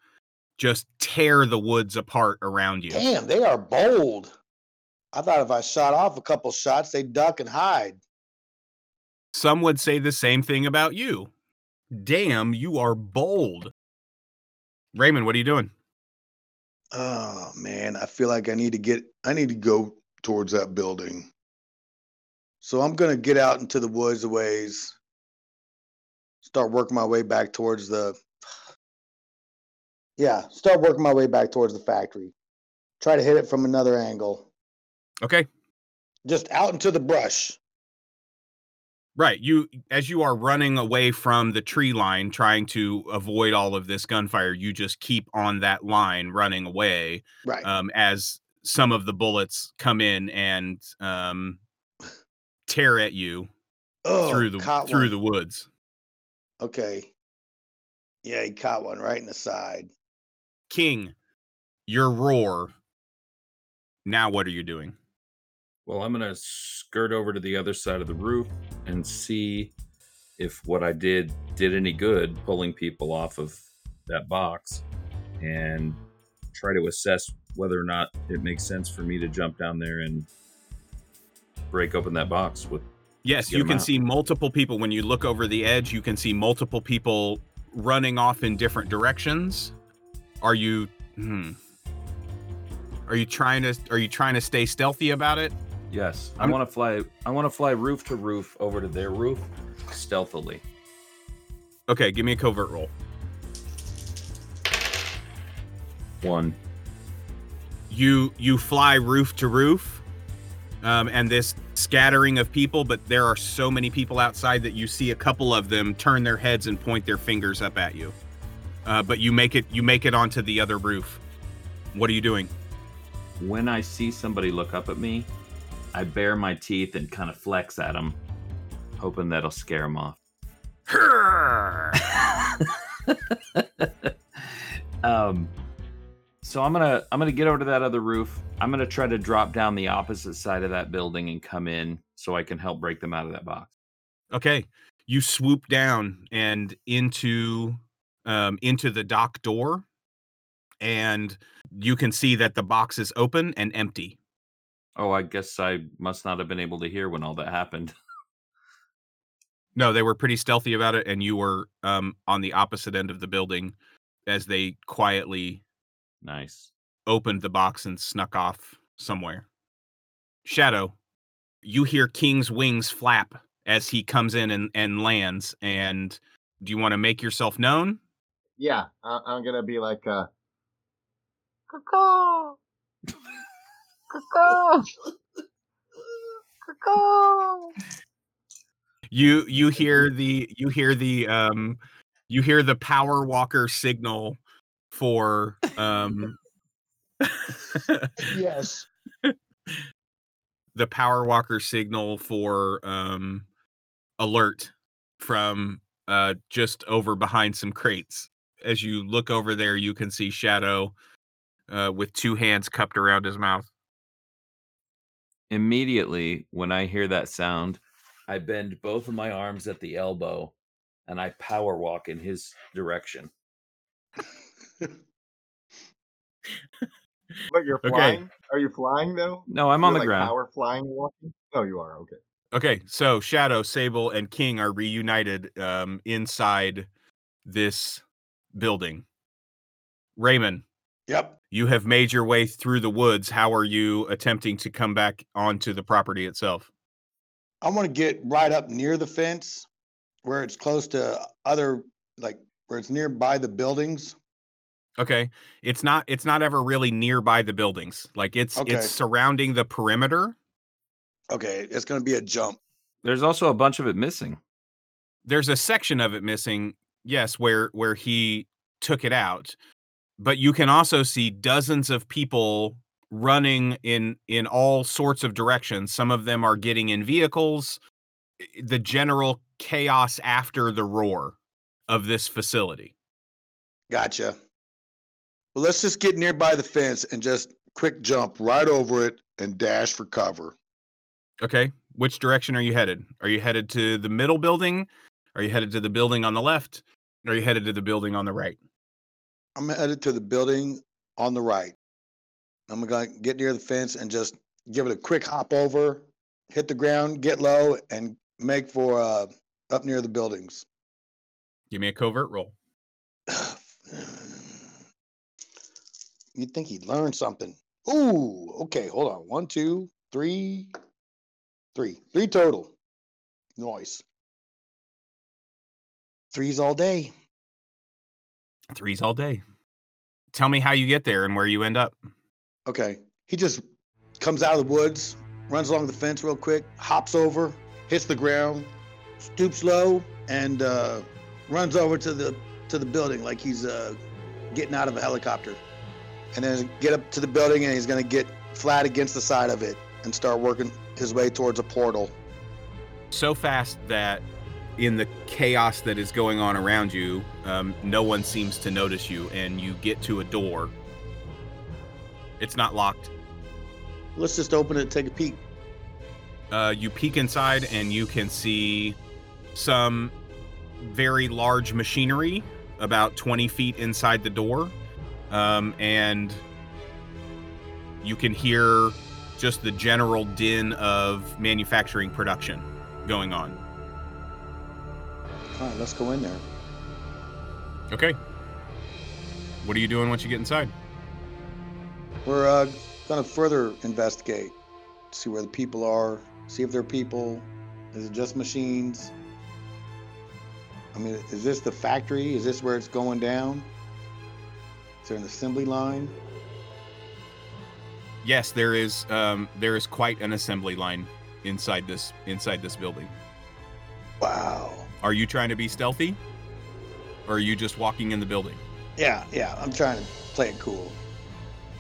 just tear the woods apart around you. Damn, they are bold. I thought if I shot off a couple shots, they'd duck and hide. Some would say the same thing about you. Damn, you are bold. Raymond, what are you doing? Oh man, I feel like I need to get I need to go towards that building. So I'm gonna get out into the woods a ways. Start working my way back towards the Yeah, start working my way back towards the factory. Try to hit it from another angle. Okay. Just out into the brush. Right. You as you are running away from the tree line trying to avoid all of this gunfire, you just keep on that line running away Right. um as some of the bullets come in and um tear at you oh, through the through one. the woods. Okay. Yeah, he caught one right in the side. King, your roar. Now what are you doing? Well, I'm gonna skirt over to the other side of the roof and see if what I did did any good pulling people off of that box and try to assess whether or not it makes sense for me to jump down there and break open that box with Yes, you can out. see multiple people when you look over the edge. You can see multiple people running off in different directions. Are you? Hmm. Are you trying to? Are you trying to stay stealthy about it? Yes, I want to fly. I want to fly roof to roof over to their roof, stealthily. Okay, give me a covert roll. One. You you fly roof to roof, um, and this scattering of people, but there are so many people outside that you see a couple of them turn their heads and point their fingers up at you. Uh, but you make it you make it onto the other roof. What are you doing? When I see somebody look up at me, I bare my teeth and kind of flex at them, hoping that'll scare them off. um, so I'm gonna I'm gonna get over to that other roof. I'm gonna try to drop down the opposite side of that building and come in so I can help break them out of that box. Okay, you swoop down and into um, into the dock door, and you can see that the box is open and empty. Oh, I guess I must not have been able to hear when all that happened. No, they were pretty stealthy about it, and you were um, on the opposite end of the building as they quietly nice. opened the box and snuck off somewhere. Shadow, you hear King's wings flap as he comes in and, and lands. And do you want to make yourself known? Yeah, I- I'm gonna be like, uh, caw caw caw You you hear the you hear the um you hear the power walker signal for um Yes. the power walker signal for um alert from uh just over behind some crates as you look over there you can see shadow uh with two hands cupped around his mouth Immediately, when I hear that sound, I bend both of my arms at the elbow and I power walk in his direction. But you're Okay. flying? Are you flying though? No, I'm on You're, the like, ground. Power flying walking? Oh, you are. Okay. okay so shadow sable and king are reunited um inside this building raymond Yep. you have made your way through the woods how are you attempting to come back onto the property itself I want to get right up near the fence where it's close to other, like where it's nearby the buildings. Okay. It's not it's not ever really nearby the buildings. Like it's Okay. it's surrounding the perimeter. Okay. It's going to be a jump. There's also a bunch of it missing. There's a section of it missing, yes, where where he took it out. But you can also see dozens of people running in in all sorts of directions. Some of them are getting in vehicles. I- The general chaos after the roar of this facility. Gotcha. Well, let's just get nearby the fence and just quick jump right over it and dash for cover. Okay. Which direction are you headed? Are you headed to the middle building? Are you headed to the building on the left? Or are you headed to the building on the right? I'm headed to the building on the right. I'm going to get near the fence and just give it a quick hop over, hit the ground, get low, and make for uh, up near the buildings. Give me a covert roll. You'd think he'd learn something. Ooh, okay, hold on. One, two, three, three, three total. Noise. Threes all day. Threes all day. Tell me how you get there and where you end up. Okay. He just comes out of the woods, runs along the fence real quick, hops over, hits the ground, stoops low, and uh, runs over to the to the building like he's uh, getting out of a helicopter. And then get up to the building and he's gonna get flat against the side of it and start working his way towards a portal. So fast that in the chaos that is going on around you, um, no one seems to notice you, and you get to a door. It's not locked. Let's just open it and take a peek. Uh, you peek inside and you can see some very large machinery about 20 feet inside the door. Um, and you can hear just the general din of manufacturing production going on. All right, let's go in there. Okay. What are you doing once you get inside? We're uh, gonna further investigate, see where the people are, see if they're people. Is it just machines? I mean, is this the factory? Is this where it's going down? Is there an assembly line? Yes, there is. Um, there is quite an assembly line inside this inside this building. Wow. Are you trying to be stealthy, or are you just walking in the building? Yeah, yeah. I'm trying to play it cool.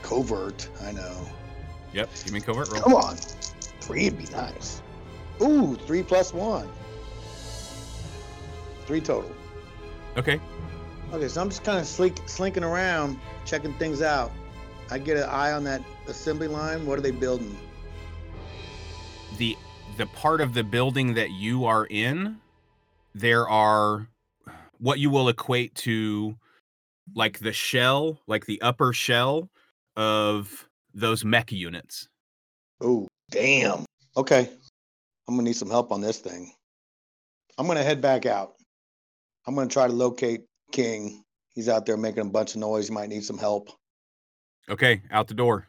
Covert. I know. Yep. Give me covert roll. Come on. Three would be nice. Ooh, three plus one. Three total. Okay. Okay, so I'm just kind of slink, slinking around, checking things out. I get an eye on that assembly line. What are they building? the the part of the building that you are in there are what you will equate to like the shell like the upper shell of those mech units Oh, damn. Okay. I'm gonna need some help on this thing. I'm gonna head back out. I'm gonna try to locate King. He's out there making a bunch of noise. He might need some help. okay out the door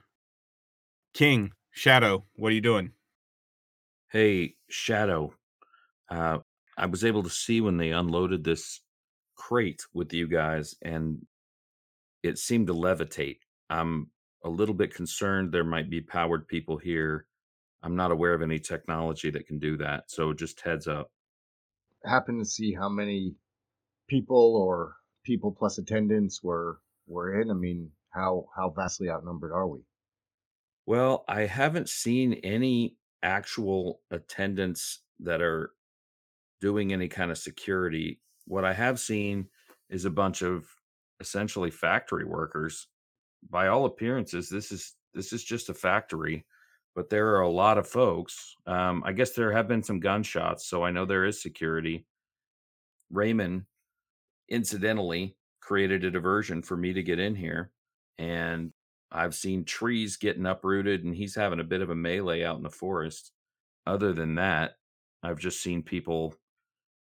king shadow what are you doing Hey, Shadow. Uh, I was able to see when they unloaded this crate with you guys, and it seemed to levitate. I'm a little bit concerned there might be powered people here. I'm not aware of any technology that can do that. So just heads up. Happen to see how many people or people plus attendants were were in. I mean, how how vastly outnumbered are we? Well, I haven't seen any actual attendants that are doing any kind of security. What I have seen is a bunch of essentially factory workers. By all appearances, this is this is just a factory, but there are a lot of folks. Um, I guess there have been some gunshots, so I know there is security. Raymond, incidentally, created a diversion for me to get in here, and I've seen trees getting uprooted, and he's having a bit of a melee out in the forest. Other than that, I've just seen people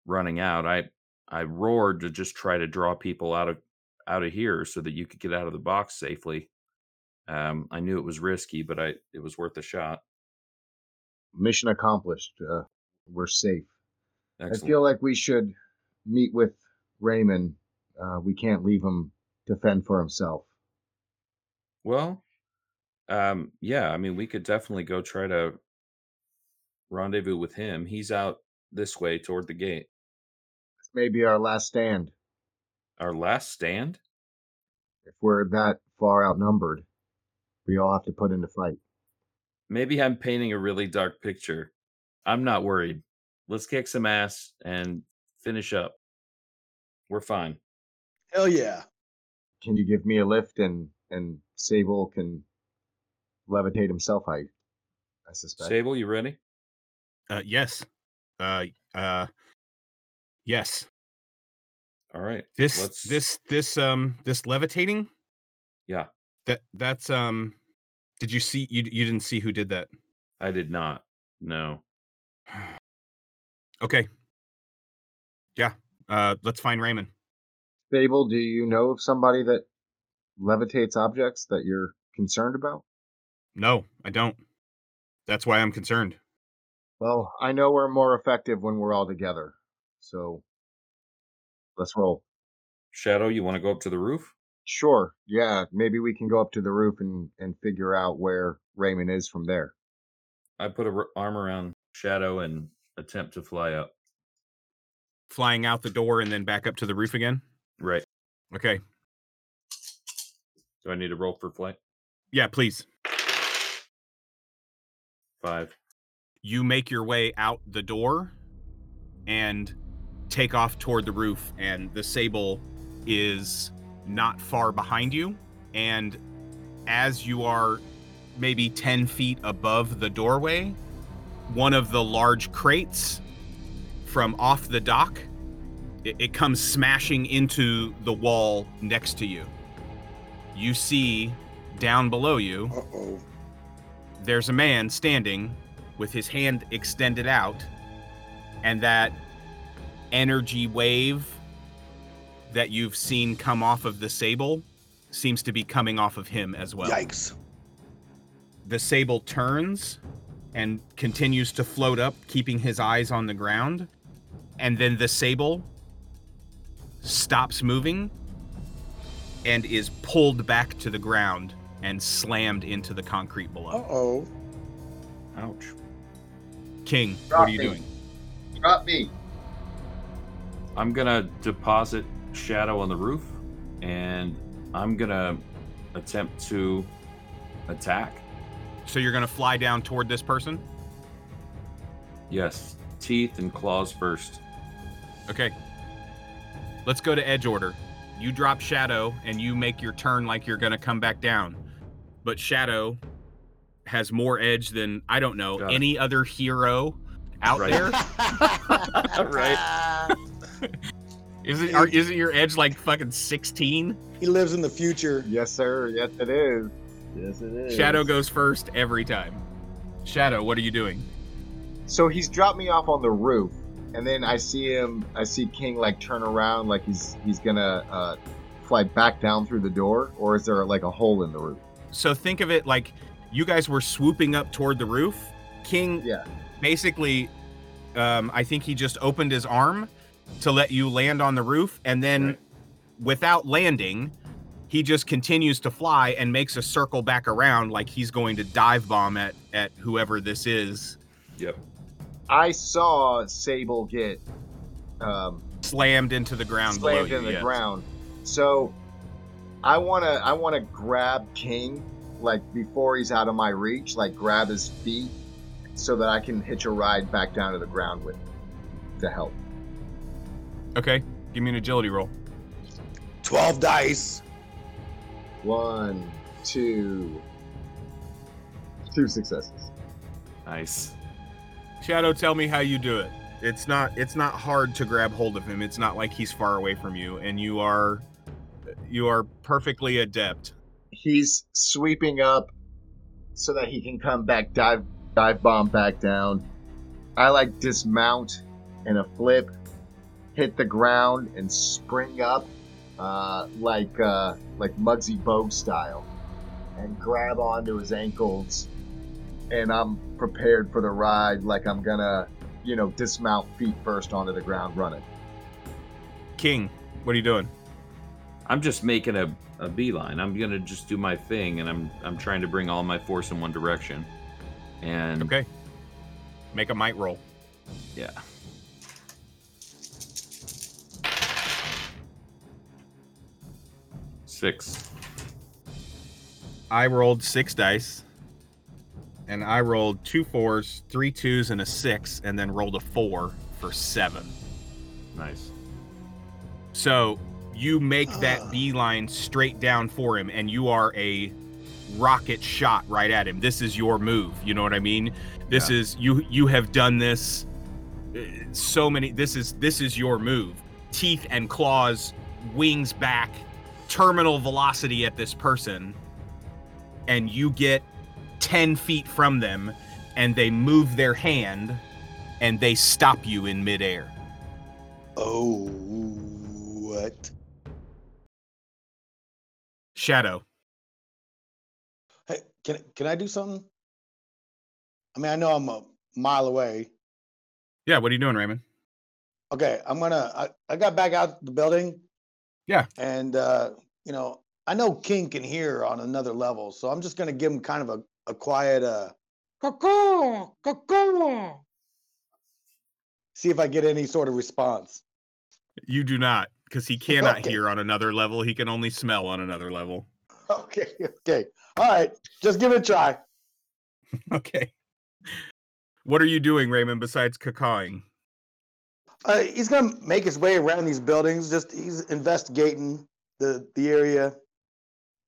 running out. I I roared to just try to draw people out of out of here so that you could get out of the box safely. Um, I knew it was risky, but I it was worth a shot. Mission accomplished. Uh, we're safe. Excellent. I feel like we should meet with Raymond. Uh, we can't leave him to fend for himself. Well, um, yeah, I mean, we could definitely go try to rendezvous with him. He's out this way toward the gate. This may be our last stand. Our last stand? If we're that far outnumbered, we all have to put in the fight. Maybe I'm painting a really dark picture. I'm not worried. Let's kick some ass and finish up. We're fine. Hell yeah. Can you give me a lift and and Sable can levitate himself? I I suspect. Sable, you ready? uh yes uh uh yes All right. this Let's- this this um this levitating Yeah, that that's um did you see you you didn't see who did that I did not. No. okay yeah uh let's find raymond Sable, do you know of somebody that levitates objects that you're concerned about? no i don't that's why i'm concerned Well, I know we're more effective when we're all together. So let's roll. Shadow, you want to go up to the roof? Sure. Yeah, maybe we can go up to the roof and and figure out where Raymond is from there. I put a r- arm around Shadow and attempt to fly up. Flying out the door and then back up to the roof again Right. okay Do I need to roll for flight? yeah please Five. you make your way out the door and take off toward the roof and the sable is not far behind you and as you are maybe 10 feet above the doorway one of the large crates from off the dock. It, it comes smashing into the wall next to you. You see down below you, Uh oh. there's a man standing with his hand extended out, and that energy wave that you've seen come off of the sable seems to be coming off of him as well. Yikes. The sable turns and continues to float up, keeping his eyes on the ground. And then the sable stops moving and is pulled back to the ground and slammed into the concrete below. Uh oh. Ouch. King, Drop what are you me. doing? Drop me. I'm gonna deposit shadow on the roof, and I'm gonna attempt to attack. So you're gonna fly down toward this person? Yes, teeth and claws first. Okay. Let's go to edge order. You drop Shadow and you make your turn like you're going to come back down. But Shadow has more edge than, I don't know, Got it. any other hero out Right. there. Right. Isn't, are, isn't your edge like fucking 16? He lives in the future. Yes, sir. Yes, it is. Yes, it is. Shadow goes first every time. Shadow, what are you doing? So he's dropped me off on the roof, and then I see him. I see King like turn around, like he's he's gonna uh, fly back down through the door, or is there like a hole in the roof? So think of it like you guys were swooping up toward the roof. King Yeah. basically um, i think he just opened his arm to let you land on the roof and then Right. without landing he just continues to fly and makes a circle back around like he's going to dive bomb at at whoever this is Yep. I saw Sable get um, slammed into the ground below slammed you, the yes. ground. So I wanna I wanna grab King like before he's out of my reach, like grab his feet so that I can hitch a ride back down to the ground with him to help. okay give me an agility roll 12 dice. One, two, two successes. Nice. Shadow tell me how you do it it's not it's not hard to grab hold of him it's not like he's far away from you and you are you are perfectly adept He's sweeping up so that he can come back, dive, dive bomb back down. I like dismount and a flip, hit the ground and spring up, uh, like uh, like Muggsy Bogues style, and grab onto his ankles. And I'm prepared for the ride, like I'm gonna, you know, dismount feet first onto the ground, running. king what are you doing I'm just making a, a beeline. I'm gonna just do my thing, and I'm I'm trying to bring all my force in one direction. And okay make a might roll yeah. Six. I rolled six dice, and I rolled two fours, three twos, and a six, and then rolled a four for seven. Nice. So you make that Ah. beeline straight down for him, and you are a rocket shot right at him. This is your move. You know what I mean? This Yeah. is you. You have done this uh, so many. This is this is your move. Teeth and claws, wings back, terminal velocity at this person, and you get ten feet from them, and they move their hand, and they stop you in midair. Oh, what? Shadow. Hey, can can I do something? I mean, I know I'm a mile away. Yeah, what are you doing, Raymond? Okay, I'm gonna. I, I got back out the building. Yeah. And uh, you know, I know King can hear on another level, so I'm just gonna give him kind of a, a quiet uh caw caw See if I get any sort of response. You do not, because he cannot Okay. hear on another level. He can only smell on another level. Okay, okay. All right, just give it a try. Okay. What are you doing, Raymond, besides cacawing? Uh, he's gonna make his way around these buildings. Just he's investigating the the area.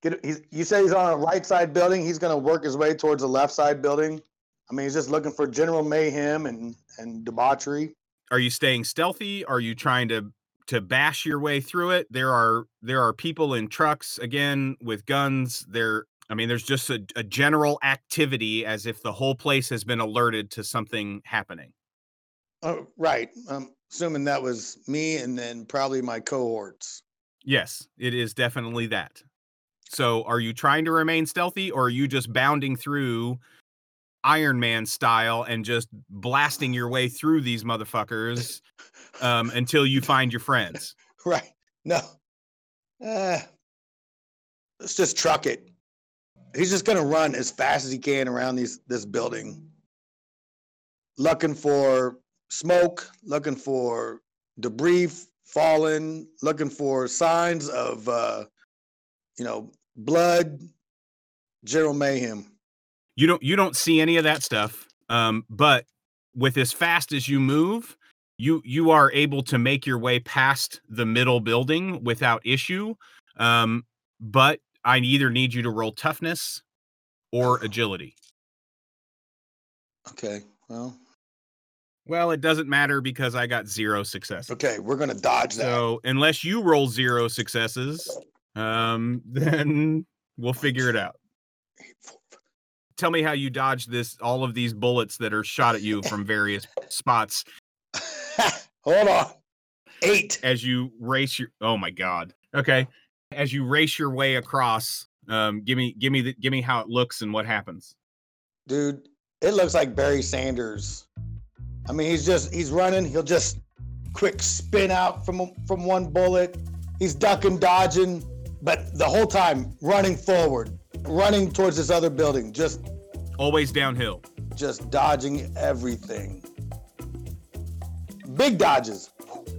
Get he's, you say he's on a right side building. He's gonna work his way towards the left side building. I mean, he's just looking for general mayhem and and debauchery. Are you staying stealthy? Are you trying to to bash your way through it? There are there are people in trucks again with guns. There I mean there's just a, a general activity as if the whole place has been alerted to something happening. Uh, right. I'm assuming that was me and then probably my cohorts. Yes, it is definitely that. So, are you trying to remain stealthy or are you just bounding through Iron Man style and just blasting your way through these motherfuckers um, until you find your friends? Right. No. Uh, let's just truck it. He's just gonna run as fast as he can around these this building, looking for smoke, looking for debris falling, looking for signs of uh, you know blood, general mayhem. You don't you don't see any of that stuff. Um, but with as fast as you move, you you are able to make your way past the middle building without issue. Um, but I either need you to roll toughness or agility. Okay. Well, Well, it doesn't matter because I got zero successes. okay, we're gonna dodge that. So unless you roll zero successes, um, then we'll figure it out. Tell me how you dodged this all of these bullets that are shot at you from various spots Hold on. Eight. as you race your oh my god. Okay. As you race your way across, um, give me give me the give me how it looks and what happens. Dude, it looks like Barry Sanders. I mean, he's just he's running. He'll just quick spin out from from one bullet. He's ducking, dodging, but the whole time running forward, running towards this other building, just Always downhill. just dodging everything. Big dodges.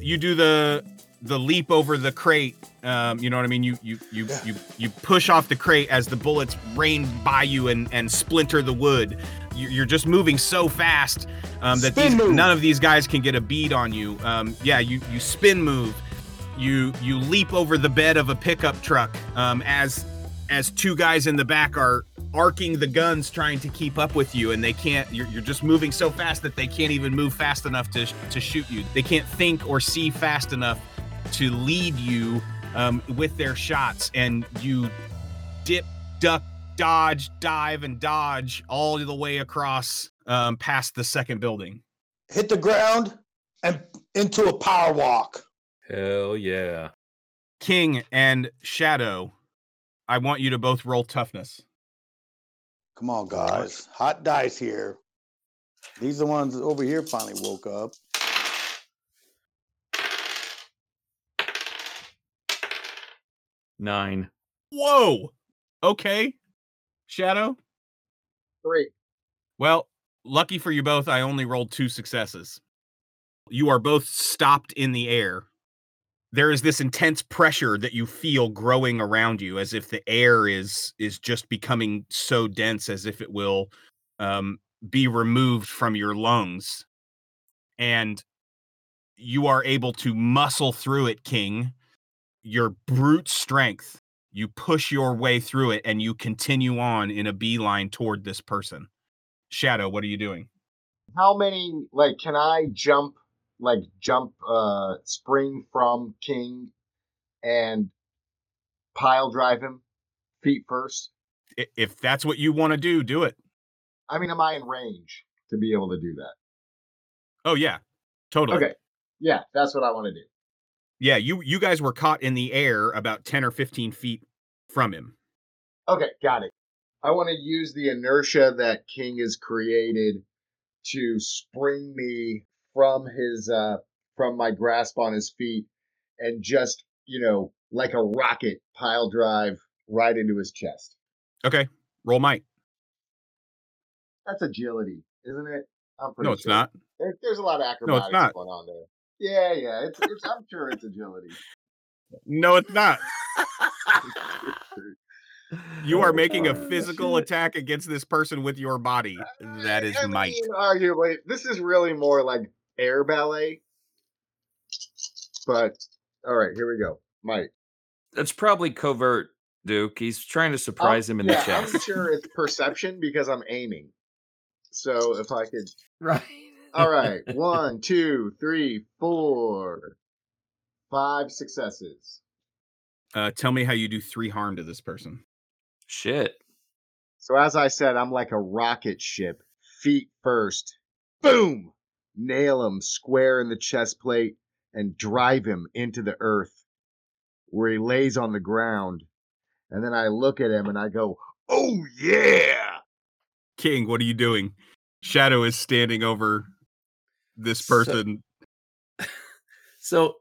you do the the leap over the crate. Um, you know what I mean? You you you Yeah. you you push off the crate as the bullets rain by you and and splinter the wood. You- You're just moving so fast um, that these, none of these guys can get a bead on you. Um, yeah, you you spin move. You you leap over the bed of a pickup truck um, as as two guys in the back are arcing the guns trying to keep up with you and they can't you're, you're just moving so fast that they can't even move fast enough to, to shoot you they can't think or see fast enough to lead you um, with their shots and you dip duck dodge dive and dodge all the way across um, past the second building Hit the ground and into a power walk. Hell yeah. king and shadow i want you to both roll toughness Come on, guys. Hot dice here. These are the ones over here finally woke up. Nine. whoa okay shadow Three. Well, lucky for you both, I only rolled two successes. You are both stopped in the air. There is this intense pressure that you feel growing around you, as if the air is is just becoming so dense, as if it will um, be removed from your lungs, and you are able to muscle through it, King. Your brute strength. You push your way through it, and you continue on in a beeline toward this person. Shadow, what are you doing? How many like can I jump like jump uh spring from King and pile drive him feet first? If that's what you want to do, do it. I mean, am I in range to be able to do that? Oh yeah, totally. Okay. Yeah, that's what I want to do. Yeah, you you guys were caught in the air about ten or fifteen feet from him. Okay, got it. I want to use the inertia that King has created to spring me from his uh from my grasp on his feet and just, you know, like a rocket pile drive right into his chest. Okay, roll might. That's agility, isn't it? I'm pretty No, it's sure. not. There, there's a lot of No, acrobatics it's not. going on there. Yeah, yeah, it's, it's I'm sure it's agility. No, it's not. You are making a Oh, physical attack against this person with your body. That is I might. mean, arguably, this is really more like air ballet. But all right, here we go. Mike. That's probably covert, Duke. He's trying to surprise him in yeah, the chest. I'm sure it's perception because I'm aiming. So if I could. Right. All right. One, two, three, four, five successes. Uh, tell me how you do three harm to this person. Shit. So as I said, I'm like a rocket ship. Feet first. Boom! Nail him square in the chest plate and drive him into the earth where he lays on the ground. And then I look at him and I go, Oh yeah! King, what are you doing? Shadow is standing over this So- person. So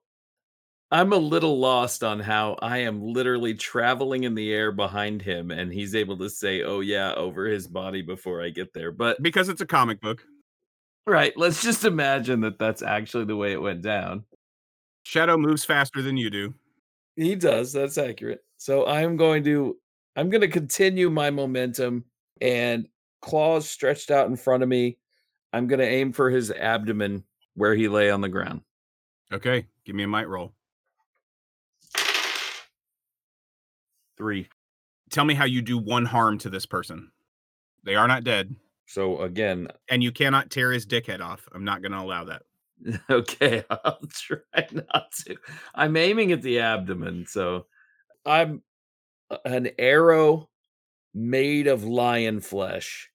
I'm a little lost on how I am literally traveling in the air behind him and he's able to say, oh, yeah, over his body before I get there. But, because it's a comic book. Right, let's just imagine that that's actually the way it went down. Shadow moves faster than you do. He does. That's accurate. So I'm going to I'm going to continue my momentum and claws stretched out in front of me. I'm going to aim for his abdomen where he lay on the ground. Okay, give me a might roll. 3. Tell me how you do one harm to this person. They are not dead, So again, uh and you cannot tear his dickhead off. I'm not going to allow that. okay, I'll try not to. I'm aiming at the abdomen, so I'm uh, an arrow made of lion flesh,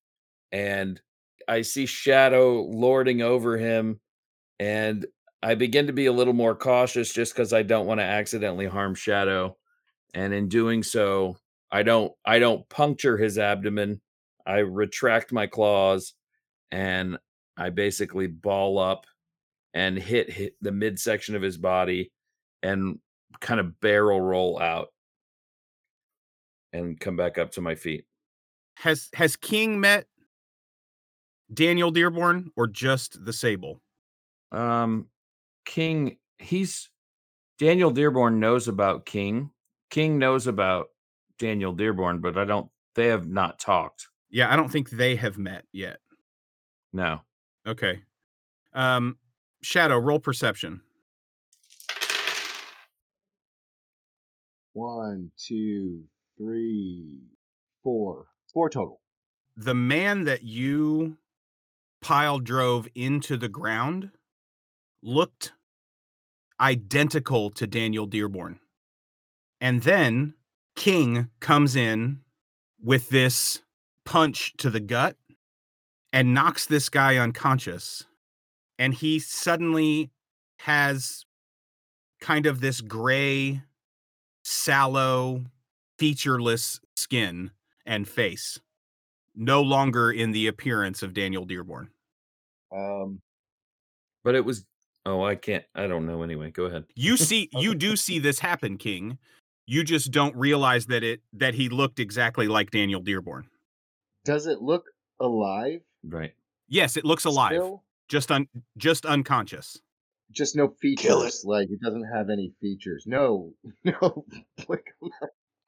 and I see shadow lording over him, and I begin to be a little more cautious just because I don't want to accidentally harm Shadow, and in doing so, I don't I don't puncture his abdomen. I retract my claws, and I basically ball up and hit, hit the midsection of his body and kind of barrel roll out and come back up to my feet. Has has King met Daniel Dearborn or just the Sable? Um King he's Daniel Dearborn knows about King. King knows about Daniel Dearborn, but I don't they have not talked. Yeah, I don't think they have met yet. No. Okay. Um, Shadow, roll perception. One, two, three, four. Four total. The man that you pile drove into the ground looked identical to Daniel Dearborn. And then King comes in with this punch to the gut and knocks this guy unconscious. And he suddenly has kind of this gray, sallow, featureless skin and face, no longer in the appearance of Daniel Dearborn. Um, But it was oh, I can't I don't know anyway. Go ahead. You see, you do see this happen, King. You just don't realize that it that he looked exactly like Daniel Dearborn. Does it look alive? Right. Yes, it looks alive, Still? just un just unconscious. Just no Kill it. features. Like it doesn't have any features. No, no. Like,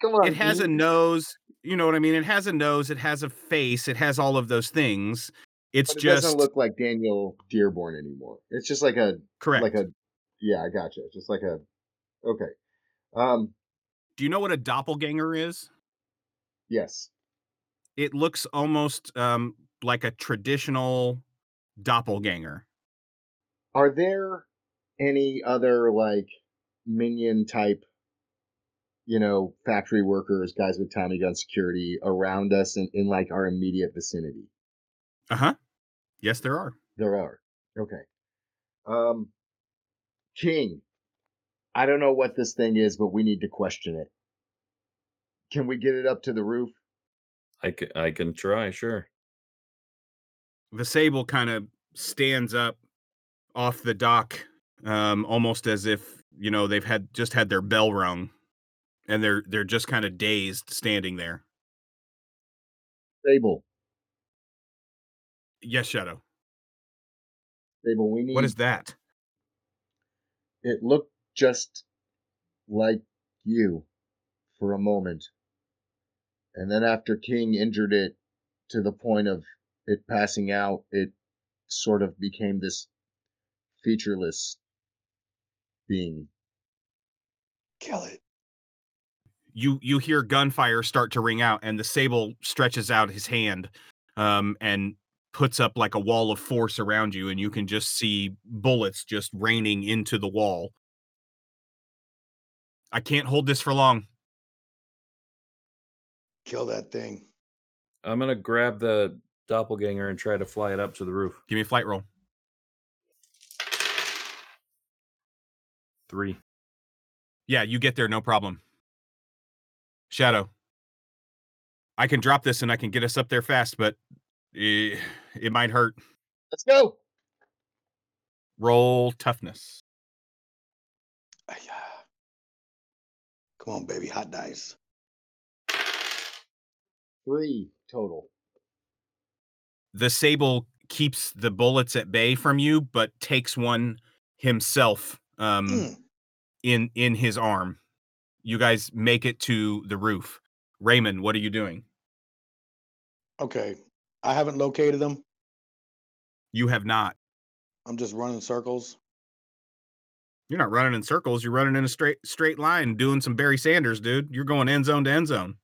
come on. It has a nose, you know what I mean? It has a nose, it has a face, it has all of those things. It's But it just doesn't look like Daniel Dearborn anymore. It's just like a correct. like a yeah, I gotcha. Just like a okay. Um do you know what a doppelganger is? yes. It looks almost um like a traditional doppelganger. Are there any other like minion type you know, factory workers, guys with Tommy gun security around us in, in like our immediate vicinity? Uh-huh. Yes, there are. There are. Okay. Um King. I don't know what this thing is, but we need to question it. Can we get it up to the roof? I can I can try, sure. the sable kind of stands up off the dock um almost as if you know they've had just had their bell rung and they're they're just kind of dazed standing there Sable. yes shadow Sable, we need what is that it looked just like you for a moment. And then after King injured it to the point of it passing out, it sort of became this featureless being. Kill it. you you hear gunfire start to ring out and the sable stretches out his hand um and puts up like a wall of force around you, and you can just see bullets just raining into the wall. I can't hold this for long. Kill that thing. I'm gonna grab the doppelganger and try to fly it up to the roof. Give me a flight roll. Three. Yeah, you get there, no problem. Shadow. I can drop this and I can get us up there fast, but eh, it might hurt. Let's go. Roll toughness. Come on, baby. Hot dice. Three total. The sable keeps the bullets at bay from you, but takes one himself um, Mm. in in his arm. You guys make it to the roof. Raymond, what are you doing? Okay. I haven't located them. You have not. I'm just running circles. You're not running in circles. You're running in a straight straight line, doing some Barry Sanders, dude. You're going end zone to end zone.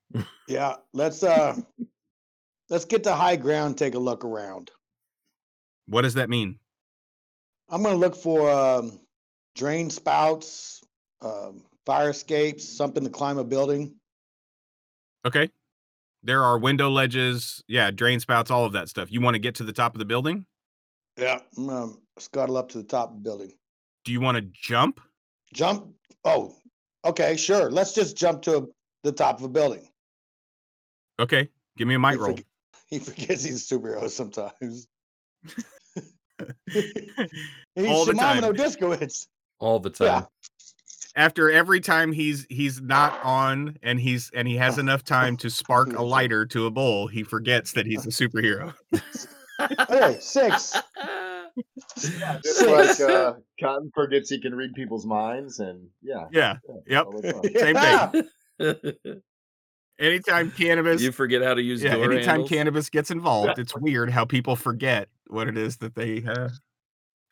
Yeah. Let's uh let's get to high ground, take a look around. What does that mean? I'm gonna look for um drain spouts, um, fire escapes, something to climb a building. Okay. There are window ledges, yeah, drain spouts, all of that stuff. You want to get to the top of the building? Yeah. I'm gonna scuttle up to the top of the building. Do you want to jump? Jump. Oh, okay, sure. Let's just jump to the top of a building. Okay. Give me a mic He roll. forg- He forgets he's a superhero sometimes. He's All the Shimano time. Diskowitz. All the Yeah. time. After every time he's he's not on and he's and he has enough time to spark a lighter to a bowl, he forgets that he's a superhero. okay, six. Yeah, just like uh, Cotton forgets he can read people's minds, and yeah. Yeah. yeah Yep. all. Same thing. Anytime cannabis you forget how to use yeah, door anytime handles? cannabis gets involved, it's weird how people forget what it is that they uh,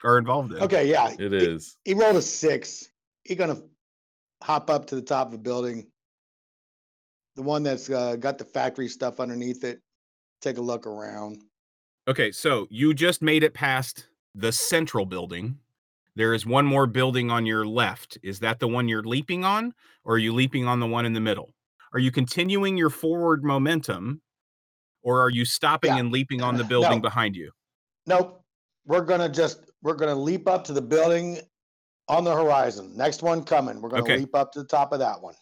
are involved in. Okay, yeah. It he- is. He rolled a six. He gonna hop up to the top of a building. The one that's uh, got the factory stuff underneath it. Take a look around. Okay, so you just made it past the central building. There is one more building on your left. Is that the one you're leaping on, or are you leaping on the one in the middle? Are you continuing your forward momentum, or are you stopping Yeah. and leaping on the building No. behind you? Nope. We're gonna just we're gonna leap up to the building on the horizon. Next one coming. We're gonna Okay. leap up to the top of that one.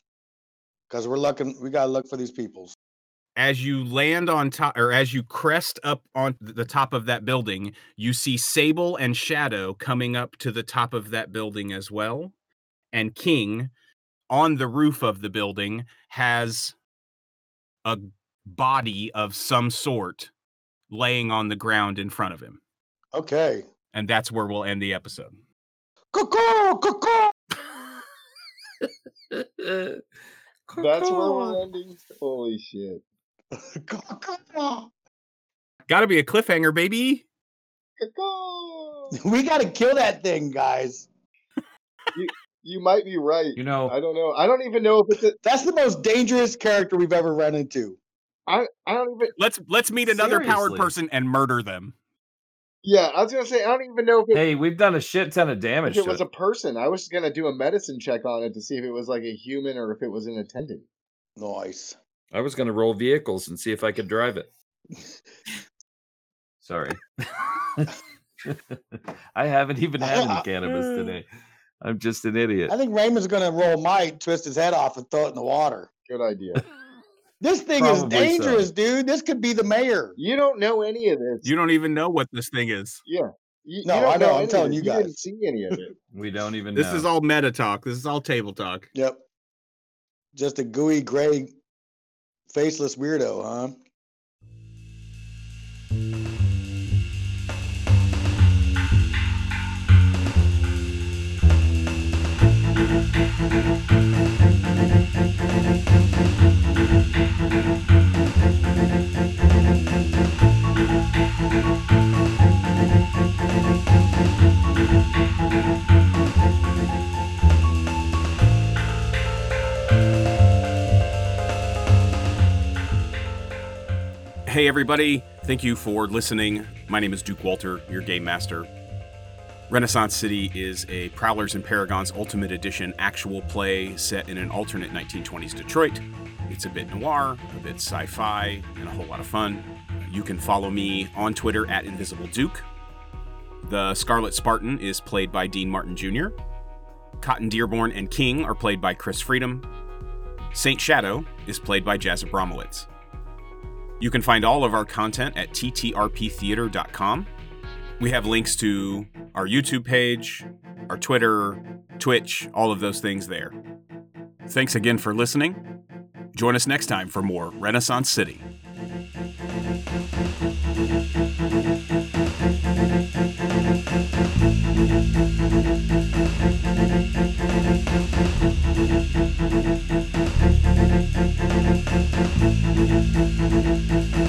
Because we're looking we gotta look for these peoples. As you land on top, or as you crest up on the top of that building, you see Sable and Shadow coming up to the top of that building as well. And King on the roof of the building has a body of some sort laying on the ground in front of him. Okay. And that's where we'll end the episode. Cuckoo! Cuckoo! That's where we're ending. Holy shit. Cuckoo! Gotta be a cliffhanger, baby. We gotta kill that thing, guys. You might be right. You know, I don't know. I don't even know if it's. A, That's the most dangerous character we've ever run into. I I don't even. Let's let's meet another powered person and murder them. Yeah, I was gonna say I don't even know if it, hey, we've done a shit ton of damage if it to was it. a person. I was gonna do a medicine check on it to see if it was like a human or if it was an attendant. Nice. I was going to roll vehicles and see if I could drive it. Sorry. I haven't even had any cannabis uh, today. I'm just an idiot. I think Raymond's gonna roll might, twist his head off, and throw it in the water. Good idea. This thing Probably is so. dangerous, dude. This could be the mayor. You don't know any of this. You don't even know what this thing is. yeah. You, No, you I know, I'm any of telling it. you didn't see any of it. We don't even know. This know. is all meta talk. This is all table talk. Yep. Just a gooey, gray, faceless weirdo, huh? Hey, everybody. Thank you for listening. My name is Duke Walter, your game master. Renaissance City is a Prowlers and Paragons Ultimate Edition actual play set in an alternate 1920s Detroit. It's a bit noir, a bit sci fi, and a whole lot of fun. You can follow me on Twitter at Invisible Duke. The Scarlet Spartan is played by Dean Martin Jr. Cotton Dearborn and King are played by Chris Freedom. Saint Shadow is played by Jazz Abramowitz. You can find all of our content at ttrptheater.com. We have links to our YouTube page, our Twitter, Twitch, all of those things there. Thanks again for listening. Join us next time for more Renaissance City. Música